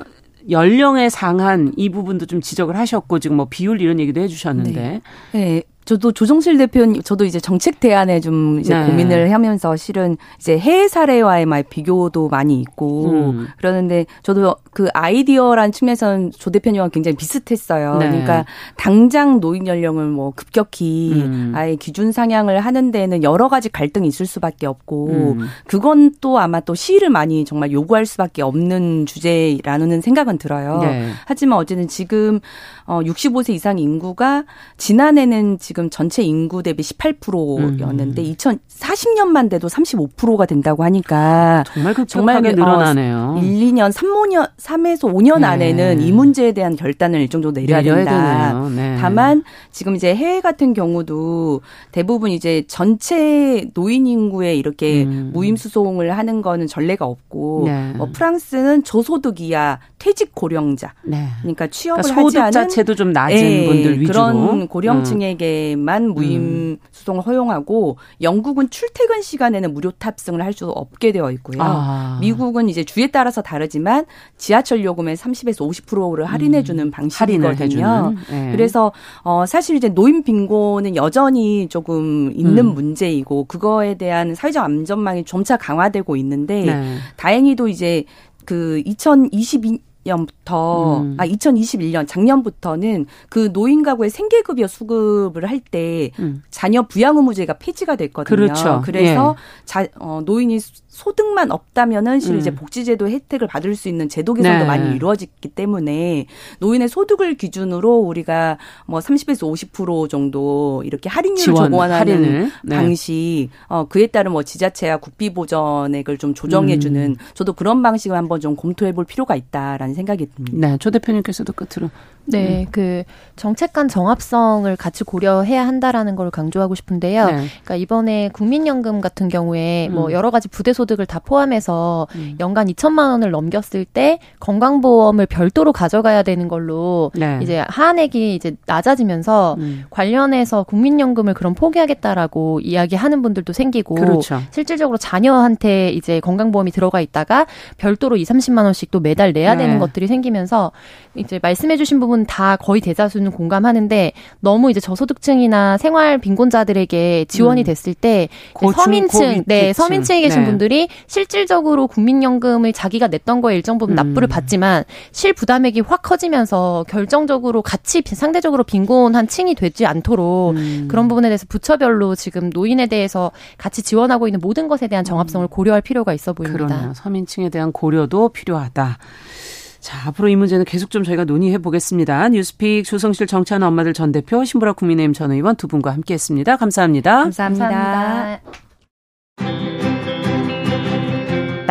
연령에 상한 이 부분도 좀 지적을 하셨고 지금 뭐 비율 이런 얘기도 해주셨는데. 네. 네. 저도 조정실 대표님, 저도 이제 정책 대안에 좀 이제 네. 고민을 하면서 실은 이제 해외 사례와의 말 비교도 많이 있고 음. 그러는데 저도 그 아이디어란 측면에서는 조 대표님과 굉장히 비슷했어요. 네. 그러니까 당장 노인 연령을 뭐 급격히 음. 아예 기준 상향을 하는 데에는 여러 가지 갈등이 있을 수밖에 없고 음. 그건 또 아마 또 시위를 많이 정말 요구할 수밖에 없는 주제라는 생각은 들어요. 네. 하지만 어쨌든 지금 어 65세 이상 인구가 지난해는 지금 전체 인구 대비 18%였는데 음. 2040년만 돼도 35%가 된다고 하니까 정말 급격하게 그 늘어나네요. 어, 1, 2년, 3, 5년, 3에서 5년 네. 안에는 이 문제에 대한 결단을 일정 정도 내려야, 내려야 된다. 네. 다만 지금 이제 해외 같은 경우도 대부분 이제 전체 노인 인구에 이렇게 음. 무임 수송을 하는 거는 전례가 없고 네. 어, 프랑스는 저소득 이하 퇴직 고령자. 네. 그러니까 취업을 그러니까 하지 않은 자체도 좀 낮은 네, 분들 위주로 그런 고령층에게 만 음. 무임 수송을 허용하고 영국은 출퇴근 시간에는 무료 탑승을 할 수 없게 되어 있고요. 아. 미국은 이제 주에 따라서 다르지만 지하철 요금의 30에서 50%를 할인해 주는 음. 방식이거든요. 네. 그래서 어 사실 이제 노인 빈곤은 여전히 조금 있는 음. 문제이고 그거에 대한 사회적 안전망이 점차 강화되고 있는데 네. 다행히도 이제 그 2022, 년부터 음. 아 2021년 작년부터는 그 노인 가구의 생계급여 수급을 할때 음. 자녀 부양 의무제가 폐지가 됐거든요. 그렇죠. 그래서 예. 자, 어, 노인이 소득만 없다면은 실 음. 이제 복지제도 혜택을 받을 수 있는 제도 개선도 네. 많이 이루어졌기 때문에 노인의 소득을 기준으로 우리가 뭐 30에서 50% 정도 이렇게 할인율을 조건하는 네. 방식 어 그에 따른 뭐 지자체와 국비 보전액을 좀 조정해 주는 음. 저도 그런 방식을 한번 좀 검토해 볼 필요가 있다라는 생각이 듭니다. 네, 조 대표님께서도 끝으로 네, 음. 그 정책 간 정합성을 같이 고려해야 한다라는 걸 강조하고 싶은데요. 네. 그러니까 이번에 국민연금 같은 경우에 뭐 음. 뭐 여러 가지 부대 소 득을 다 포함해서 음. 연간 2천만 원을 넘겼을 때 건강보험을 별도로 가져가야 되는 걸로 네. 이제 하한액이 이제 낮아지면서 음. 관련해서 국민연금을 그럼 포기하겠다라고 이야기하는 분들도 생기고 그렇죠. 실질적으로 자녀한테 이제 건강보험이 들어가 있다가 별도로 2, 30만 원씩 또 매달 내야 네. 되는 것들이 생기면서 이제 말씀해주신 부분 다 거의 대다수는 공감하는데 너무 이제 저소득층이나 생활 빈곤자들에게 지원이 음. 됐을 때 고충, 서민층, 네 서민층에 계신 네. 분들이 실질적으로 국민연금을 자기가 냈던 거에 일정 부분 납부를 음. 받지만 실 부담액이 확 커지면서 결정적으로 같이 상대적으로 빈곤한 층이 되지 않도록 음. 그런 부분에 대해서 부처별로 지금 노인에 대해서 같이 지원하고 있는 모든 것에 대한 정합성을 음. 고려할 필요가 있어 보입니다. 그러네요. 서민층에 대한 고려도 필요하다. 자, 앞으로 이 문제는 계속 좀 저희가 논의해 보겠습니다. 뉴스픽 조성실 정치하는 엄마들 전 대표, 신보라 국민의힘 전 의원 두 분과 함께 했습니다. 감사합니다. 감사합니다. 감사합니다.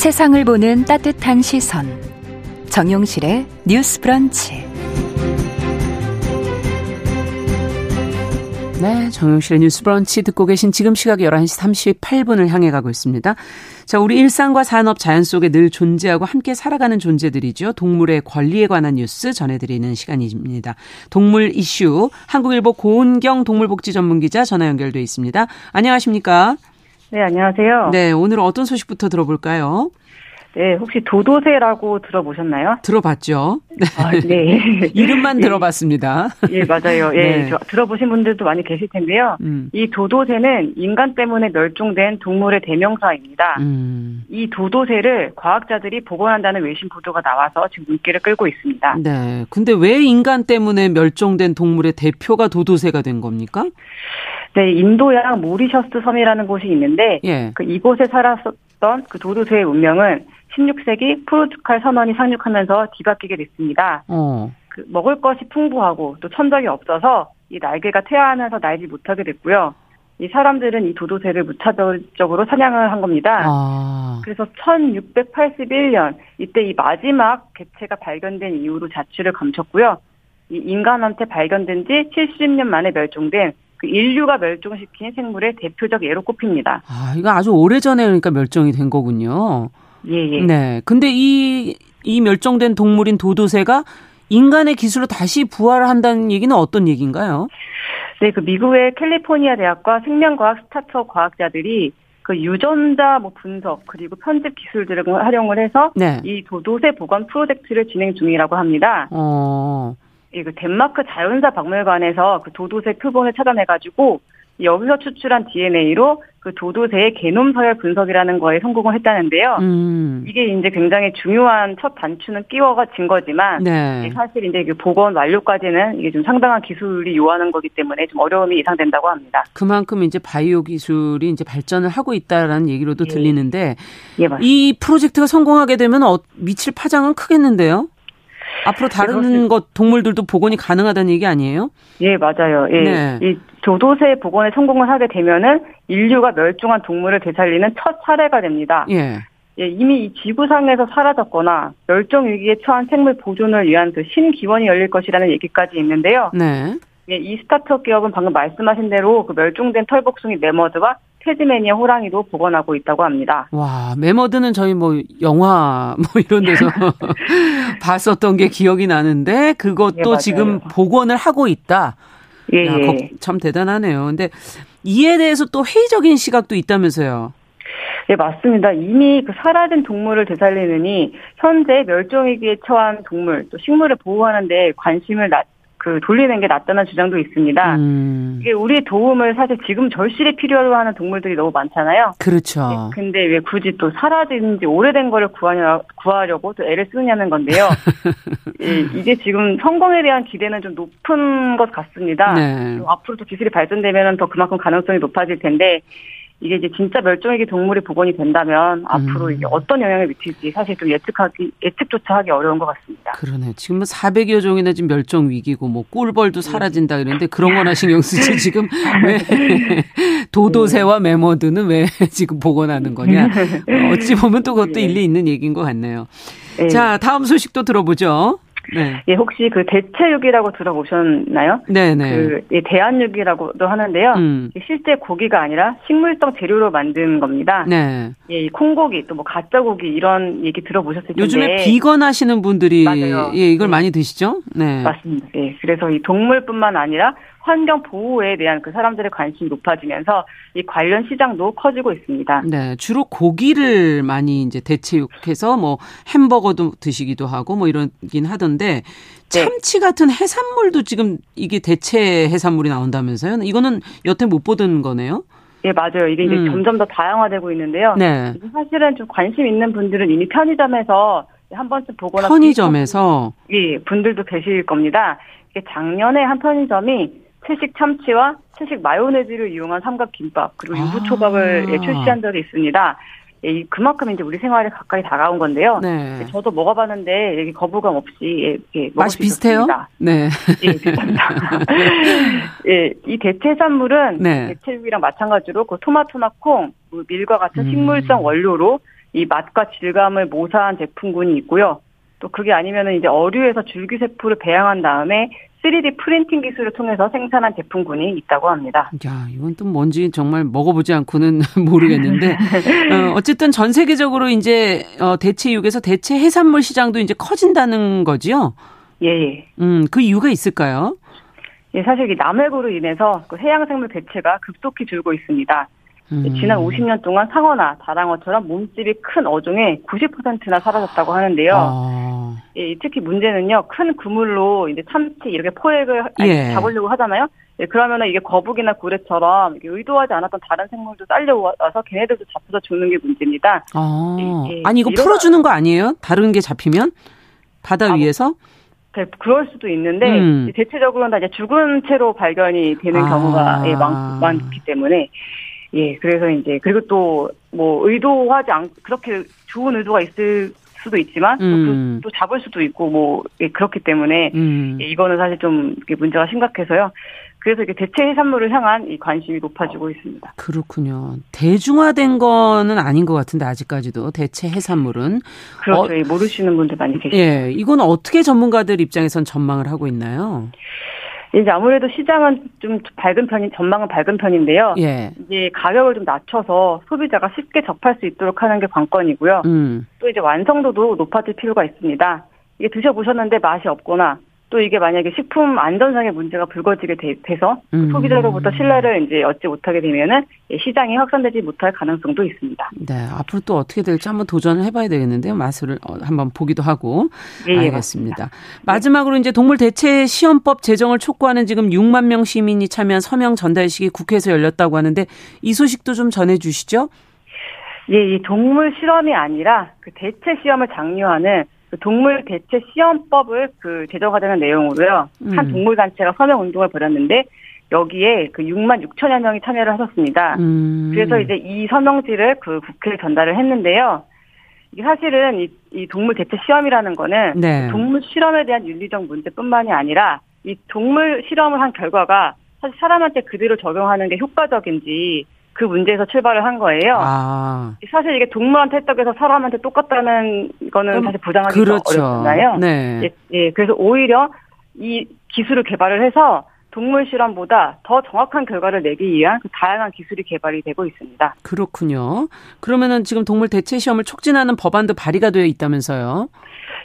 세상을 보는 따뜻한 시선. 정용실의 뉴스 브런치. 네, 정용실의 뉴스 브런치 듣고 계신 지금 시각 11시 38분을 향해 가고 있습니다. 자, 우리 일상과 산업, 자연 속에 늘 존재하고 함께 살아가는 존재들이죠. 동물의 권리에 관한 뉴스 전해드리는 시간입니다. 동물 이슈, 한국일보 고은경 동물복지 전문기자 전화 연결돼 있습니다. 안녕하십니까? 네, 안녕하세요. 네, 오늘은 어떤 소식부터 들어볼까요? 네, 혹시 도도새라고 들어보셨나요? 들어봤죠. 아, 네. <laughs> 이름만 네. 들어봤습니다. 예, 맞아요. 예, 네. 들어보신 분들도 많이 계실 텐데요. 음. 이 도도새는 인간 때문에 멸종된 동물의 대명사입니다. 음. 이 도도새를 과학자들이 복원한다는 외신 보도가 나와서 지금 눈길을 끌고 있습니다. 네. 근데 왜 인간 때문에 멸종된 동물의 대표가 도도새가 된 겁니까? 네, 인도양 모리셔스 섬이라는 곳이 있는데 예. 그 이곳에 살았었던 그 도도새의 운명은 16세기 포르투갈 선원이 상륙하면서 뒤바뀌게 됐습니다. 어. 그 먹을 것이 풍부하고 또 천적이 없어서 이 날개가 퇴화하면서 날지 못하게 됐고요. 이 사람들은 이 도도새를 무차별적으로 사냥을 한 겁니다. 아. 그래서 1681년 이때 이 마지막 개체가 발견된 이후로 자취를 감췄고요. 이 인간한테 발견된 지 70년 만에 멸종된 그 인류가 멸종시킨 생물의 대표적 예로 꼽힙니다. 아, 이거 아주 오래전에 그러니까 멸종이 된 거군요. 예, 예. 네. 근데 이, 이 멸종된 동물인 도도새가 인간의 기술로 다시 부활한다는 얘기는 어떤 얘기인가요? 네, 그 미국의 캘리포니아 대학과 생명과학 스타트업 과학자들이 그 유전자 뭐 분석 그리고 편집 기술들을 활용을 해서 네. 이 도도새 보관 프로젝트를 진행 중이라고 합니다. 어. 예, 그 덴마크 자연사 박물관에서 그 도도새 표본을 찾아내가지고 여기서 추출한 DNA로 그 도도새의 게놈 서열 분석이라는 거에 성공을 했다는데요. 음. 이게 이제 굉장히 중요한 첫 단추는 끼워가 진 거지만 네. 사실 이제 그 복원 완료까지는 이게 좀 상당한 기술이 요하는 거기 때문에 좀 어려움이 예상된다고 합니다. 그만큼 이제 바이오 기술이 이제 발전을 하고 있다라는 얘기로도 예. 들리는데 예, 이 프로젝트가 성공하게 되면 어, 미칠 파장은 크겠는데요. 앞으로 다른 것 동물들도 복원이 가능하다는 얘기 아니에요? 예, 맞아요. 예. 네. 이 조도새 복원에 성공을 하게 되면은 인류가 멸종한 동물을 되살리는 첫 사례가 됩니다. 예. 예, 이미 이 지구상에서 사라졌거나 멸종 위기에 처한 생물 보존을 위한 그 신기원이 열릴 것이라는 얘기까지 있는데요. 네. 예, 이 스타트업 기업은 방금 말씀하신 대로 그 멸종된 털복숭이 메머드와 테즈메니아 호랑이도 복원하고 있다고 합니다. 와, 메머드는 저희 뭐 영화 <laughs> 뭐 이런 데서 <laughs> 봤었던 게 기억이 나는데 그것도 예, 지금 복원을 하고 있다. 예, 야, 예. 참 대단하네요. 근데 이에 대해서 또 회의적인 시각도 있다면서요. 네, 맞습니다. 이미 그 사라진 동물을 되살리느니 현재 멸종위기에 처한 동물, 또 식물을 보호하는 데 관심을 낮, 그 돌리는 게 낫다는 주장도 있습니다. 음. 이게 우리 도움을 사실 지금 절실히 필요로 하는 동물들이 너무 많잖아요. 그렇죠. 네, 근데 왜 굳이 또 사라진 지 오래된 거를 구하냐, 구하려고 또 애를 쓰느냐는 건데요. <laughs> 예, 이게 지금 성공에 대한 기대는 좀 높은 것 같습니다. 네. 앞으로 또 기술이 발전되면 더 그만큼 가능성이 높아질 텐데 이게 이제 진짜 멸종위기 동물이 복원이 된다면 앞으로 음. 이게 어떤 영향을 미칠지 사실 좀 예측하기 예측조차 하기 어려운 것 같습니다. 그러네. 지금 뭐 400여 종이나 지금 멸종 위기고 뭐 꿀벌도 사라진다 그러는데 그런 거나 신경 쓰지 지금 왜 <laughs> 도도새와 메머드는 왜 <laughs> 지금 복원하는 거냐? <laughs> 어찌 보면 또 그것도 네. 일리 있는 얘기인 것 같네요. 네. 자, 다음 소식도 들어보죠. 네. 예, 혹시 그 대체육이라고 들어보셨나요? 네네. 그 예, 대한육이라고도 하는데요. 음. 실제 고기가 아니라 식물성 재료로 만든 겁니다. 네. 예, 콩고기 또 뭐 가짜 고기 이런 얘기 들어보셨을 텐데. 요즘에 비건 하시는 분들이 맞아요. 예, 이걸 네. 많이 드시죠? 네. 맞습니다. 예. 그래서 이 동물뿐만 아니라 환경 보호에 대한 그 사람들의 관심이 높아지면서 이 관련 시장도 커지고 있습니다. 네, 주로 고기를 많이 이제 대체육해서 뭐 햄버거도 드시기도 하고 뭐 이러긴 하던데 네. 참치 같은 해산물도 지금 이게 대체 해산물이 나온다면서요? 이거는 여태 못 보던 거네요. 예, 맞아요. 이게 이제 음. 점점 더 다양화되고 있는데요. 네. 사실은 좀 관심 있는 분들은 이미 편의점에서 한 번쯤 보거나 편의점에서 예, 분들도 계실 겁니다. 작년에 한 편의점이 채식 참치와 채식 마요네즈를 이용한 삼각 김밥 그리고 유부 초밥을 아. 예, 출시한 적이 있습니다. 예, 그만큼 이제 우리 생활에 가까이 다가온 건데요. 네. 예, 저도 먹어봤는데 여기 거부감 없이 예, 예 맛이 비슷해요? 네, 예, 비슷합니다. <laughs> 예, 이 대체산물은 네. 대체육이랑 마찬가지로 그 토마토나 콩, 뭐 밀과 같은 음. 식물성 원료로 이 맛과 질감을 모사한 제품군이 있고요. 또 그게 아니면은 이제 어류에서 줄기세포를 배양한 다음에 3D 프린팅 기술을 통해서 생산한 제품군이 있다고 합니다. 야, 이건 또 뭔지 정말 먹어보지 않고는 <laughs> 모르겠는데 <laughs> 어, 어쨌든 전 세계적으로 이제 어, 대체육에서 대체 해산물 시장도 이제 커진다는 거지요. 예. 예. 음, 그 이유가 있을까요? 예, 사실 이 남해구로 인해서 그 해양 생물 배체가 급속히 줄고 있습니다. 음. 지난 50년 동안 상어나 다랑어처럼 몸집이 큰 어종의 90%나 사라졌다고 하는데요. 아. 예, 특히 문제는요, 큰 그물로 이제 참치 이렇게 포획을 예. 잡으려고 하잖아요. 예, 그러면은 이게 거북이나 고래처럼 의도하지 않았던 다른 생물도 딸려와서 걔네들도 잡혀서 죽는 게 문제입니다. 아. 예, 예. 아니 이거 풀어주는 거 아니에요? 다른 게 잡히면 바다 아, 위에서? 네, 그럴 수도 있는데 음. 대체적으로는 다 이제 죽은 채로 발견이 되는 아. 경우가 예, 많, 많기 때문에 예, 그래서 이제 그리고 또 뭐 의도하지 않 그렇게 좋은 의도가 있을 수도 있지만 음. 또, 또, 잡을 수도 있고 뭐 예, 그렇기 때문에 음. 예, 이거는 사실 좀 문제가 심각해서요. 그래서 이렇게 대체 해산물을 향한 이 관심이 높아지고 있습니다. 그렇군요. 대중화된 거는 아닌 것 같은데 아직까지도 대체 해산물은 그렇죠. 어, 예, 모르시는 분들 많이 계시죠. 예, 이건 어떻게 전문가들 입장에선 전망을 하고 있나요? 이제 아무래도 시장은 좀 밝은 편인 전망은 밝은 편인데요. 예. 이제 가격을 좀 낮춰서 소비자가 쉽게 접할 수 있도록 하는 게 관건이고요. 음. 또 이제 완성도도 높아질 필요가 있습니다. 이게 드셔보셨는데 맛이 없거나 또 이게 만약에 식품 안전상의 문제가 불거지게 돼, 서 음. 소비자로부터 신뢰를 이제 얻지 못하게 되면은 시장이 확산되지 못할 가능성도 있습니다. 네, 앞으로 또 어떻게 될지 한번 도전을 해봐야 되겠는데요. 맛을 어, 한번 보기도 하고 예, 예 알겠습니다. 네. 마지막으로 이제 동물 대체 시험법 제정을 촉구하는 지금 6만 명 시민이 참여한 서명 전달식이 국회에서 열렸다고 하는데 이 소식도 좀 전해주시죠. 예, 이 동물 실험이 아니라 그 대체 시험을 장려하는 그 동물 대체 시험법을 그 제정하자는 내용으로요. 음. 한 동물 단체가 서명 운동을 벌였는데 여기에 그 6만 6천여 명이 참여를 하셨습니다. 음. 그래서 이제 이 서명지를 그 국회에 전달을 했는데요. 이게 사실은 이, 이 동물 대체 시험이라는 거는 네. 동물 실험에 대한 윤리적 문제뿐만이 아니라 이 동물 실험을 한 결과가 사실 사람한테 그대로 적용하는 게 효과적인지 그 문제에서 출발을 한 거예요. 아. 사실 이게 동물한테 했다고 해서 사람한테 똑같다는 거는 사실 부정하기 그렇죠. 어렵잖아요. 네. 예, 예, 그래서 오히려 이 기술을 개발을 해서 동물 실험보다 더 정확한 결과를 내기 위한 그 다양한 기술이 개발이 되고 있습니다. 그렇군요. 그러면은 지금 동물 대체 시험을 촉진하는 법안도 발의가 되어 있다면서요?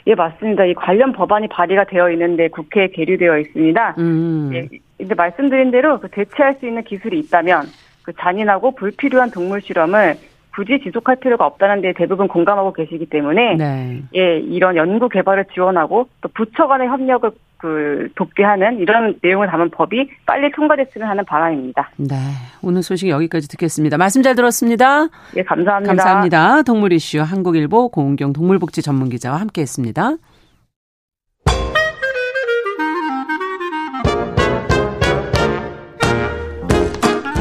예, 맞습니다. 이 관련 법안이 발의가 되어 있는데 국회에 계류되어 있습니다. 음. 예, 이제 말씀드린 대로 그 대체할 수 있는 기술이 있다면 그 잔인하고 불필요한 동물 실험을 굳이 지속할 필요가 없다는 데 대부분 공감하고 계시기 때문에 네. 예 이런 연구 개발을 지원하고 또 부처 간의 협력을 그 돕게 하는 이런 내용을 담은 법이 빨리 통과됐으면 하는 바람입니다. 네 오늘 소식 여기까지 듣겠습니다. 말씀 잘 들었습니다. 예 감사합니다. 감사합니다. 동물 이슈 한국일보 고은경 동물복지 전문기자와 함께했습니다.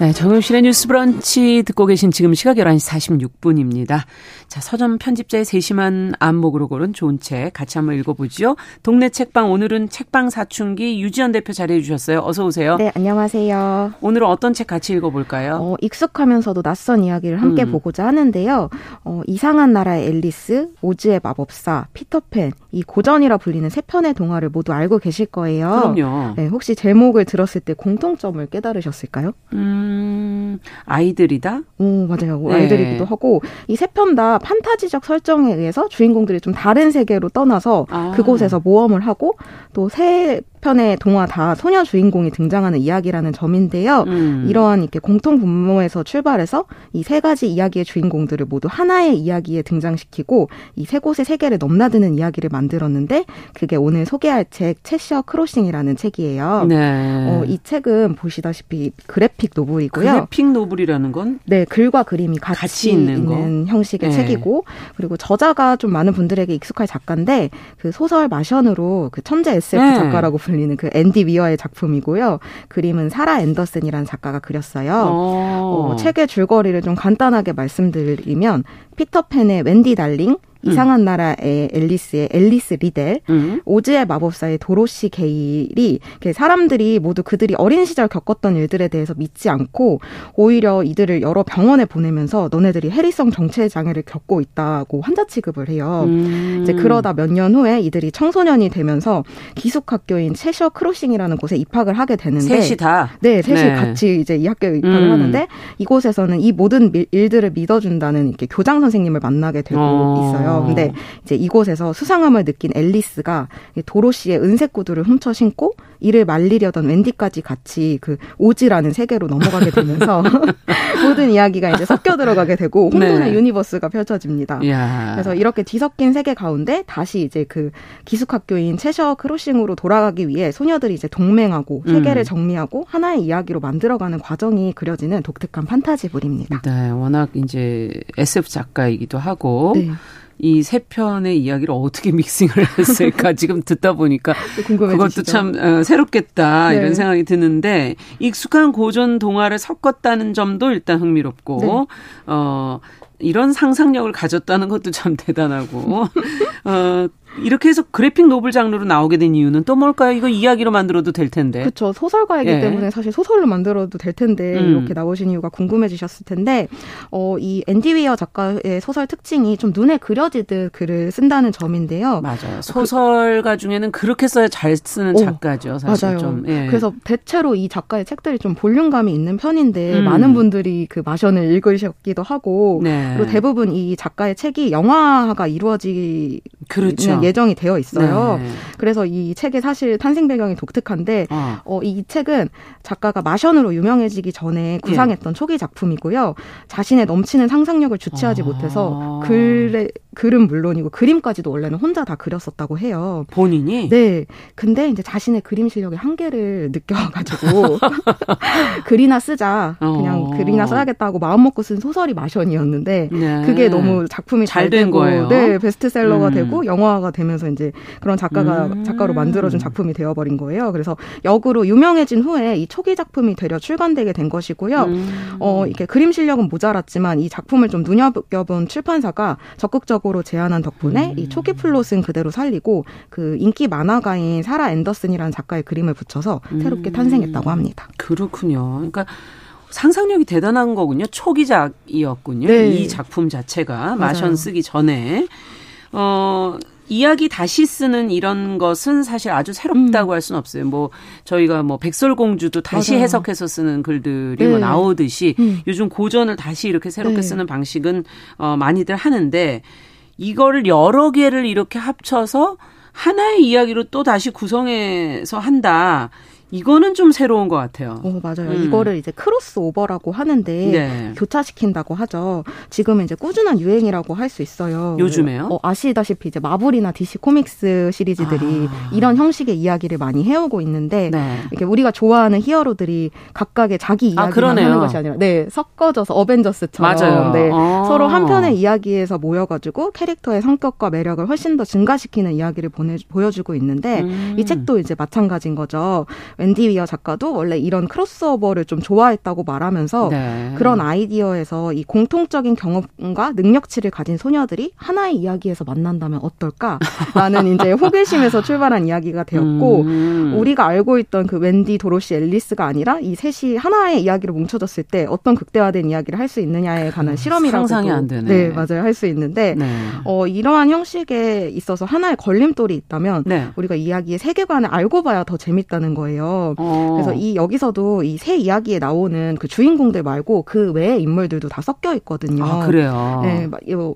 네, 정용실의 뉴스 브런치 듣고 계신 지금 시각 11시 46분입니다. 자, 서점 편집자의 세심한 안목으로 고른 좋은 책 같이 한번 읽어보죠. 동네 책방 오늘은 책방 사춘기 유지연 대표 자리해 주셨어요. 어서 오세요. 네, 안녕하세요. 오늘은 어떤 책 같이 읽어볼까요? 어, 익숙하면서도 낯선 이야기를 함께 음. 보고자 하는데요. 어, 이상한 나라의 앨리스, 오즈의 마법사, 피터팬, 이 고전이라 불리는 세 편의 동화를 모두 알고 계실 거예요. 그럼요. 네, 혹시 제목을 들었을 때 공통점을 깨달으셨을까요? 음. 음, 아이들이다? 오, 맞아요. 네. 아이들이기도 하고, 이 세 편 다 판타지적 설정에 의해서 주인공들이 좀 다른 세계로 떠나서 아. 그곳에서 모험을 하고, 또새 편의 동화 다 소녀 주인공이 등장하는 이야기라는 점인데요. 음. 이러한 이렇게 공통 분모에서 출발해서 이 세 가지 이야기의 주인공들을 모두 하나의 이야기에 등장시키고 이 세 곳의 세계를 넘나드는 이야기를 만들었는데 그게 오늘 소개할 책 체셔 크로싱이라는 책이에요. 네. 어, 이 책은 보시다시피 그래픽 노블이고요. 그래픽 노블이라는 건? 네, 글과 그림이 같이, 같이 있는, 있는 형식의 네. 책이고 그리고 저자가 좀 많은 분들에게 익숙할 작가인데 그 소설 마션으로 그 천재 SF 네. 작가라고 불리는 그 앤디 위어의 작품이고요. 그림은 사라 앤더슨이라는 작가가 그렸어요. 어, 책의 줄거리를 좀 간단하게 말씀드리면 피터팬의 웬디 달링, 음. 이상한 나라의 앨리스의 앨리스 리델, 음. 오즈의 마법사의 도로시 게일이 사람들이 모두 그들이 어린 시절 겪었던 일들에 대해서 믿지 않고 오히려 이들을 여러 병원에 보내면서 너네들이 해리성 정체 장애를 겪고 있다고 환자 취급을 해요. 음. 이제 그러다 몇 년 후에 이들이 청소년이 되면서 기숙학교인 체셔 크로싱이라는 곳에 입학을 하게 되는데 셋이 다 네, 셋이 네. 같이 이제 이 학교에 입학을 음. 하는데 이곳에서는 이 모든 일들을 믿어준다는 이렇게 교장 선생님을 만나게 되고 어. 있어요. 근데 이제 이곳에서 수상함을 느낀 앨리스가 도로시의 은색 구두를 훔쳐 신고 이를 말리려던 웬디까지 같이 그 오즈라는 세계로 넘어가게 되면서 <laughs> 모든 이야기가 이제 섞여 들어가게 되고 혼돈의 네. 유니버스가 펼쳐집니다. 야. 그래서 이렇게 뒤섞인 세계 가운데 다시 이제 그 기숙학교인 채셔 크로싱으로 돌아가기 위해 소녀들이 이제 동맹하고 세계를 음. 정리하고 하나의 이야기로 만들어가는 과정이 그려지는 독특한 판타지물입니다. 네, 워낙 이제 SF 작가이기도 하고 네. 이 세 편의 이야기를 어떻게 믹싱을 <laughs> 했을까 지금 듣다 보니까 그것도 참 어, 새롭겠다 네. 이런 생각이 드는데 익숙한 고전 동화를 섞었다는 점도 일단 흥미롭고 네. 어 이런 상상력을 가졌다는 것도 참 대단하고 <laughs> 어 이렇게 해서 그래픽 노블 장르로 나오게 된 이유는 또 뭘까요? 이거 이야기로 만들어도 될 텐데. 그렇죠. 소설가이기 예. 때문에 사실 소설로 만들어도 될 텐데 음. 이렇게 나오신 이유가 궁금해지셨을 텐데 어, 이 앤디 위어 작가의 소설 특징이 좀 눈에 그려지듯 글을 쓴다는 점인데요. 맞아요. 소설가 중에는 그렇게 써야 잘 쓰는 작가죠. 사실 맞아요. 좀. 예. 그래서 대체로 이 작가의 책들이 좀 볼륨감이 있는 편인데 음. 많은 분들이 그 마션을 읽으셨기도 하고 네. 그리고 대부분 이 작가의 책이 영화가 이루어지 그렇죠. 예정이 되어 있어요. 네. 그래서 이 책의 사실 탄생 배경이 독특한데 어. 어, 이 책은 작가가 마션으로 유명해지기 전에 구상했던 예. 초기 작품이고요. 자신의 넘치는 상상력을 주체하지 어. 못해서 글의 글은 물론이고 그림까지도 원래는 혼자 다 그렸었다고 해요. 본인이? 네. 근데 이제 자신의 그림 실력의 한계를 <laughs> 느껴가지고 <laughs> 글이나 쓰자. 그냥 어. 글이나 써야겠다고 마음 먹고 쓴 소설이 마션이었는데 네. 그게 너무 작품이 잘 된 거예요. 네, 베스트셀러가 음. 되고 영화가 되면서 이제 그런 작가가 음. 작가로 만들어준 작품이 되어버린 거예요. 그래서 역으로 유명해진 후에 이 초기 작품이 되려 출간되게 된 것이고요. 음. 어 이게 그림 실력은 모자랐지만 이 작품을 좀 눈여겨본 출판사가 적극적으로 제안한 덕분에 음. 이 초기 플롯은 그대로 살리고 그 인기 만화가인 사라 앤더슨이라는 작가의 그림을 붙여서 새롭게 음. 탄생했다고 합니다. 그렇군요. 그러니까 상상력이 대단한 거군요. 초기작이었군요. 네. 이 작품 자체가 마션 쓰기 전에 어 이야기 다시 쓰는 이런 것은 사실 아주 새롭다고 음. 할 수는 없어요. 뭐 저희가 뭐 백설공주도 다시 맞아요. 해석해서 쓰는 글들이 뭐 네. 뭐 나오듯이 음. 요즘 고전을 다시 이렇게 새롭게 네. 쓰는 방식은 어 많이들 하는데 이거를 여러 개를 이렇게 합쳐서 하나의 이야기로 또 다시 구성해서 한다. 이거는 좀 새로운 것 같아요. 어, 맞아요. 음. 이거를 이제 크로스 오버라고 하는데 네. 교차시킨다고 하죠. 지금은 이제 꾸준한 유행이라고 할 수 있어요. 요즘에요? 어, 아시다시피 이제 마블이나 DC 코믹스 시리즈들이 아. 이런 형식의 이야기를 많이 해오고 있는데 네. 이렇게 우리가 좋아하는 히어로들이 각각의 자기 아, 이야기만 아, 하는 것이 아니라 네 섞어져서 어벤져스처럼 맞아요. 네, 아. 서로 한 편의 이야기에서 모여가지고 캐릭터의 성격과 매력을 훨씬 더 증가시키는 이야기를 보내, 보여주고 있는데 음. 이 책도 이제 마찬가지인 거죠. 앤디 위어 작가도 원래 이런 크로스오버를 좀 좋아했다고 말하면서 네. 그런 아이디어에서 이 공통적인 경험과 능력치를 가진 소녀들이 하나의 이야기에서 만난다면 어떨까라는 <laughs> 이제 호기심에서 출발한 이야기가 되었고 음. 우리가 알고 있던 그 웬디 도로시 앨리스가 아니라 이 셋이 하나의 이야기로 뭉쳐졌을 때 어떤 극대화된 이야기를 할 수 있느냐에 관한 실험이라고 상상이 안 되네. 네 맞아요 할 수 있는데 네. 어, 이러한 형식에 있어서 하나의 걸림돌이 있다면 네. 우리가 이야기의 세계관을 알고 봐야 더 재밌다는 거예요. 어. 그래서 이 여기서도 이 새 이야기에 나오는 그 주인공들 말고 그 외의 인물들도 다 섞여 있거든요. 아, 그래요. 네,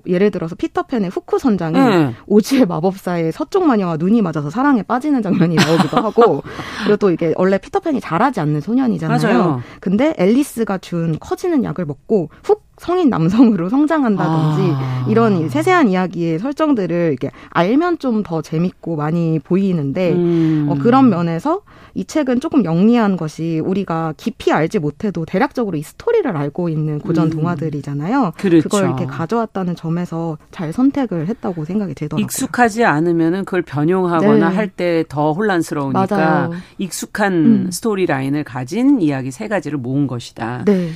예를 들어서 피터팬의 후쿠 선장이 네. 오지의 마법사의 서쪽 마녀와 눈이 맞아서 사랑에 빠지는 장면이 나오기도 <laughs> 하고 그리고 또 이게 원래 피터팬이 잘하지 않는 소년이잖아요. 맞아요. 근데 앨리스가 준 커지는 약을 먹고 훅 성인 남성으로 성장한다든지 아. 이런 세세한 이야기의 설정들을 이렇게 알면 좀 더 재밌고 많이 보이는데 음. 어, 그런 면에서 이 책은 조금 영리한 것이 우리가 깊이 알지 못해도 대략적으로 이 스토리를 알고 있는 고전 음. 동화들이잖아요. 그렇죠. 그걸 이렇게 가져왔다는 점에서 잘 선택을 했다고 생각이 들더라고요. 익숙하지 않으면은 그걸 변형하거나 네. 할때 더 혼란스러우니까 맞아요. 익숙한 음. 스토리 라인을 가진 이야기 세 가지를 모은 것이다. 네.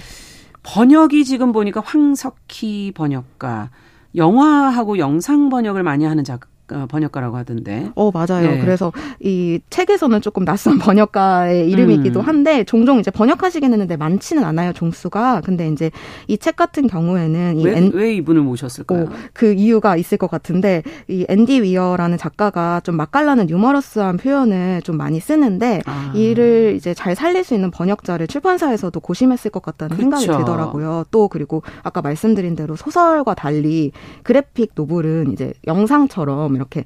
번역이 지금 보니까 황석희 번역가, 영화하고 영상 번역을 많이 하는 작, 어, 번역가라고 하던데. 어, 맞아요. 네. 그래서 이 책에서는 조금 낯선 <laughs> 번역가의 이름이기도 음. 한데 종종 이제 번역하시게 되는데 많지는 않아요, 종수가. 근데 이제 이 책 같은 경우에는 왜, 엔, 왜 이분을 모셨을까요? 어, 그 이유가 있을 것 같은데 이 앤디 위어라는 작가가 좀 맛깔나는 유머러스한 표현을 좀 많이 쓰는데 아. 이를 이제 잘 살릴 수 있는 번역자를 출판사에서도 고심했을 것 같다는 그쵸. 생각이 들더라고요. 또 그리고 아까 말씀드린 대로 소설과 달리 그래픽 노블은 이제 영상처럼 이렇게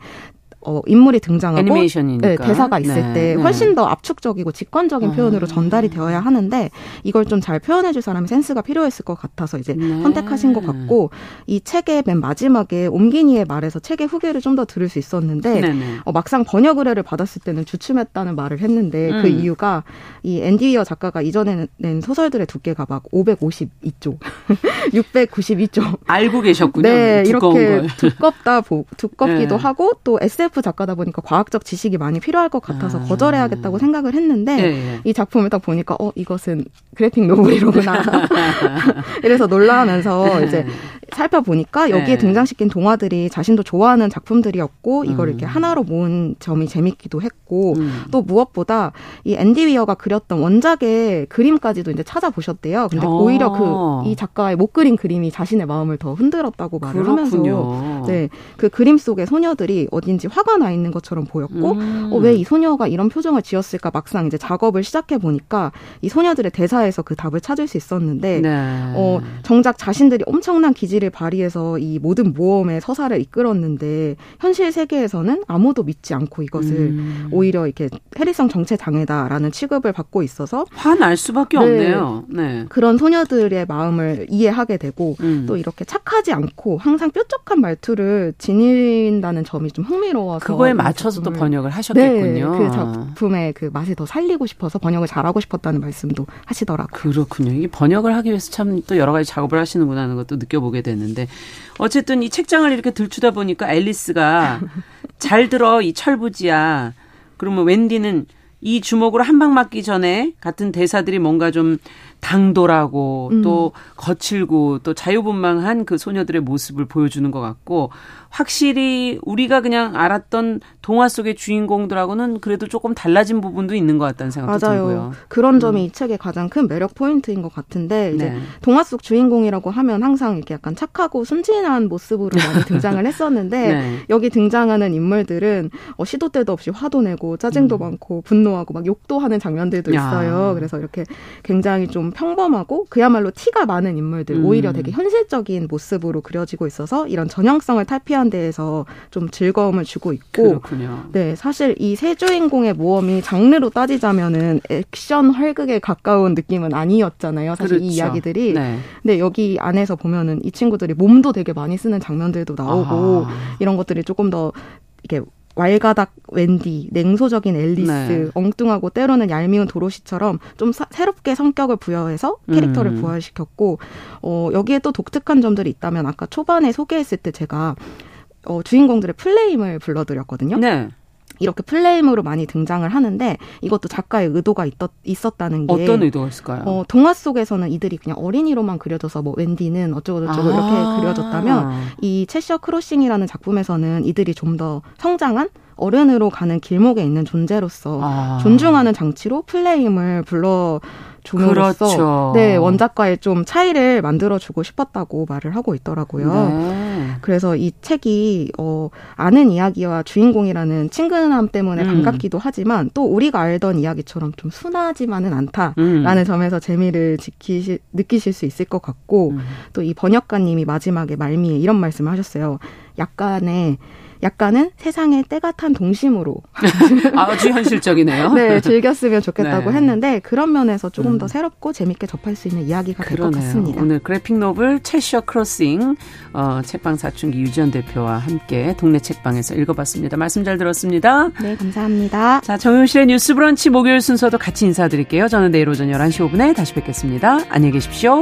어, 인물이 등장하고 애니메이션이니까. 네, 대사가 있을 네, 때 네. 훨씬 더 압축적이고 직관적인 아. 표현으로 전달이 되어야 하는데 이걸 좀 잘 표현해 줄 사람이 센스가 필요했을 것 같아서 이제 네. 선택하신 것 같고 이 책의 맨 마지막에 옴기니의 말에서 책의 후기를 좀 더 들을 수 있었는데 네, 네. 어, 막상 번역 의뢰를 받았을 때는 주춤했다는 말을 했는데 그 음. 그 이유가 이 앤디 위어 작가가 이전에 낸 소설들의 두께가 막 552조, 692조 <laughs> 알고 계셨군요. 네, 이렇게 걸. 두껍다 두껍기도 하고 또 SF SF 작가다 보니까 과학적 지식이 많이 필요할 것 같아서 아. 거절해야겠다고 생각을 했는데 네. 이 작품을 딱 보니까 어 이것은 그래픽 노블이로구나. <laughs> 이래서 놀라면서 네. 이제 살펴보니까 여기에 네. 등장시킨 동화들이 자신도 좋아하는 작품들이었고 이걸 음. 이렇게 하나로 모은 점이 재밌기도 했고 음. 또 무엇보다 이 앤디 위어가 그렸던 원작의 그림까지도 이제 찾아보셨대요. 근데 오. 오히려 그 이 작가의 못 그린 그림이 자신의 마음을 더 흔들었다고 말을 그렇군요. 하면서 네, 그 그림 속의 소녀들이 어딘지 화가 나 있는 것처럼 보였고 음. 어, 왜 이 소녀가 이런 표정을 지었을까 막상 이제 작업을 시작해 보니까 이 소녀들의 대사에서 그 답을 찾을 수 있었는데 네. 어, 정작 자신들이 엄청난 기질을 발휘해서 이 모든 모험의 서사를 이끌었는데 현실 세계에서는 아무도 믿지 않고 이것을 음. 오히려 이렇게 해리성 정체 장애다라는 취급을 받고 있어서 화날 수밖에 네, 없네요. 네. 그런 소녀들의 마음을 이해하게 되고 음. 또 이렇게 착하지 않고 항상 뾰족한 말투를 지닌다는 점이 좀 흥미로워 서 그거에 맞춰서 또 번역을 하셨겠군요. 네, 그 작품의 그 맛을 더 살리고 싶어서 번역을 잘하고 싶었다는 말씀도 하시더라고요. 그렇군요. 이게 번역을 하기 위해서 참 또 여러 가지 작업을 하시는구나 하는 것도 느껴보게 되는데 어쨌든 이 책장을 이렇게 들추다 보니까 앨리스가 <laughs> 잘 들어 이 철부지야. 그러면 웬디는 이 주먹으로 한 방 맞기 전에 같은 대사들이 뭔가 좀 당돌하고 음. 또 거칠고 또 자유분방한 그 소녀들의 모습을 보여주는 것 같고 확실히 우리가 그냥 알았던 동화 속의 주인공들하고는 그래도 조금 달라진 부분도 있는 것 같다는 생각도 맞아요. 들고요. 그런 점이 음. 이 책의 가장 큰 매력 포인트인 것 같은데 이제 네. 동화 속 주인공이라고 하면 항상 이렇게 약간 착하고 순진한 모습으로 많이 등장을 <laughs> 했었는데 네. 여기 등장하는 인물들은 어, 시도 때도 없이 화도 내고 짜증도 음. 많고 분노하고 막 욕도 하는 장면들도 있어요. 야. 그래서 이렇게 굉장히 좀 평범하고 그야말로 티가 많은 인물들 음. 오히려 되게 현실적인 모습으로 그려지고 있어서 이런 전형성을 탈피한 데에서 좀 즐거움을 주고 있고 그렇군요. 네 사실 이 세 주인공의 모험이 장르로 따지자면은 액션 활극에 가까운 느낌은 아니었잖아요 사실 그렇죠. 이 이야기들이 네. 근데 여기 안에서 보면은 이 친구들이 몸도 되게 많이 쓰는 장면들도 나오고 아하. 이런 것들이 조금 더 이게 왈가닥 웬디, 냉소적인 앨리스, 네. 엉뚱하고 때로는 얄미운 도로시처럼 좀 사, 새롭게 성격을 부여해서 캐릭터를 음. 부활시켰고 어 여기에 또 독특한 점들이 있다면 아까 초반에 소개했을 때 제가 어, 주인공들의 플레임을 불러드렸거든요. 네. 이렇게 플레임으로 많이 등장을 하는데 이것도 작가의 의도가 있, 었다는 게 어떤 의도가 있을까요? 어, 동화 속에서는 이들이 그냥 어린이로만 그려져서 뭐 웬디는 어쩌고 저쩌고 아~ 이렇게 그려졌다면 이 채셔 크로싱이라는 작품에서는 이들이 좀 더 성장한 어른으로 가는 길목에 있는 존재로서 아. 존중하는 장치로 플레임을 불러 줌으로써 그렇죠. 네 원작과의 좀 차이를 만들어주고 싶었다고 말을 하고 있더라고요. 네. 그래서 이 책이 어, 아는 이야기와 주인공이라는 친근함 때문에 음. 반갑기도 하지만 또 우리가 알던 이야기처럼 좀 순하지만은 않다라는 음. 점에서 재미를 지키시, 느끼실 수 있을 것 같고 음. 또이 번역가님이 마지막에 말미에 이런 말씀을 하셨어요. 약간의 약간은 세상의 때가 탄 동심으로 <laughs> 아주 현실적이네요. 네, 즐겼으면 좋겠다고 네. 했는데 그런 면에서 조금 음. 더 새롭고 재밌게 접할 수 있는 이야기가 될 것 같습니다. 오늘 그래픽 노블 채셔 크로싱 어, 책방 사춘기 유지연 대표와 함께 동네 책방에서 읽어봤습니다. 말씀 잘 들었습니다. 네, 감사합니다. 자, 정윤실의 뉴스 브런치 목요일 순서도 같이 인사드릴게요. 저는 내일 오전 11시 5분에 다시 뵙겠습니다. 안녕히 계십시오.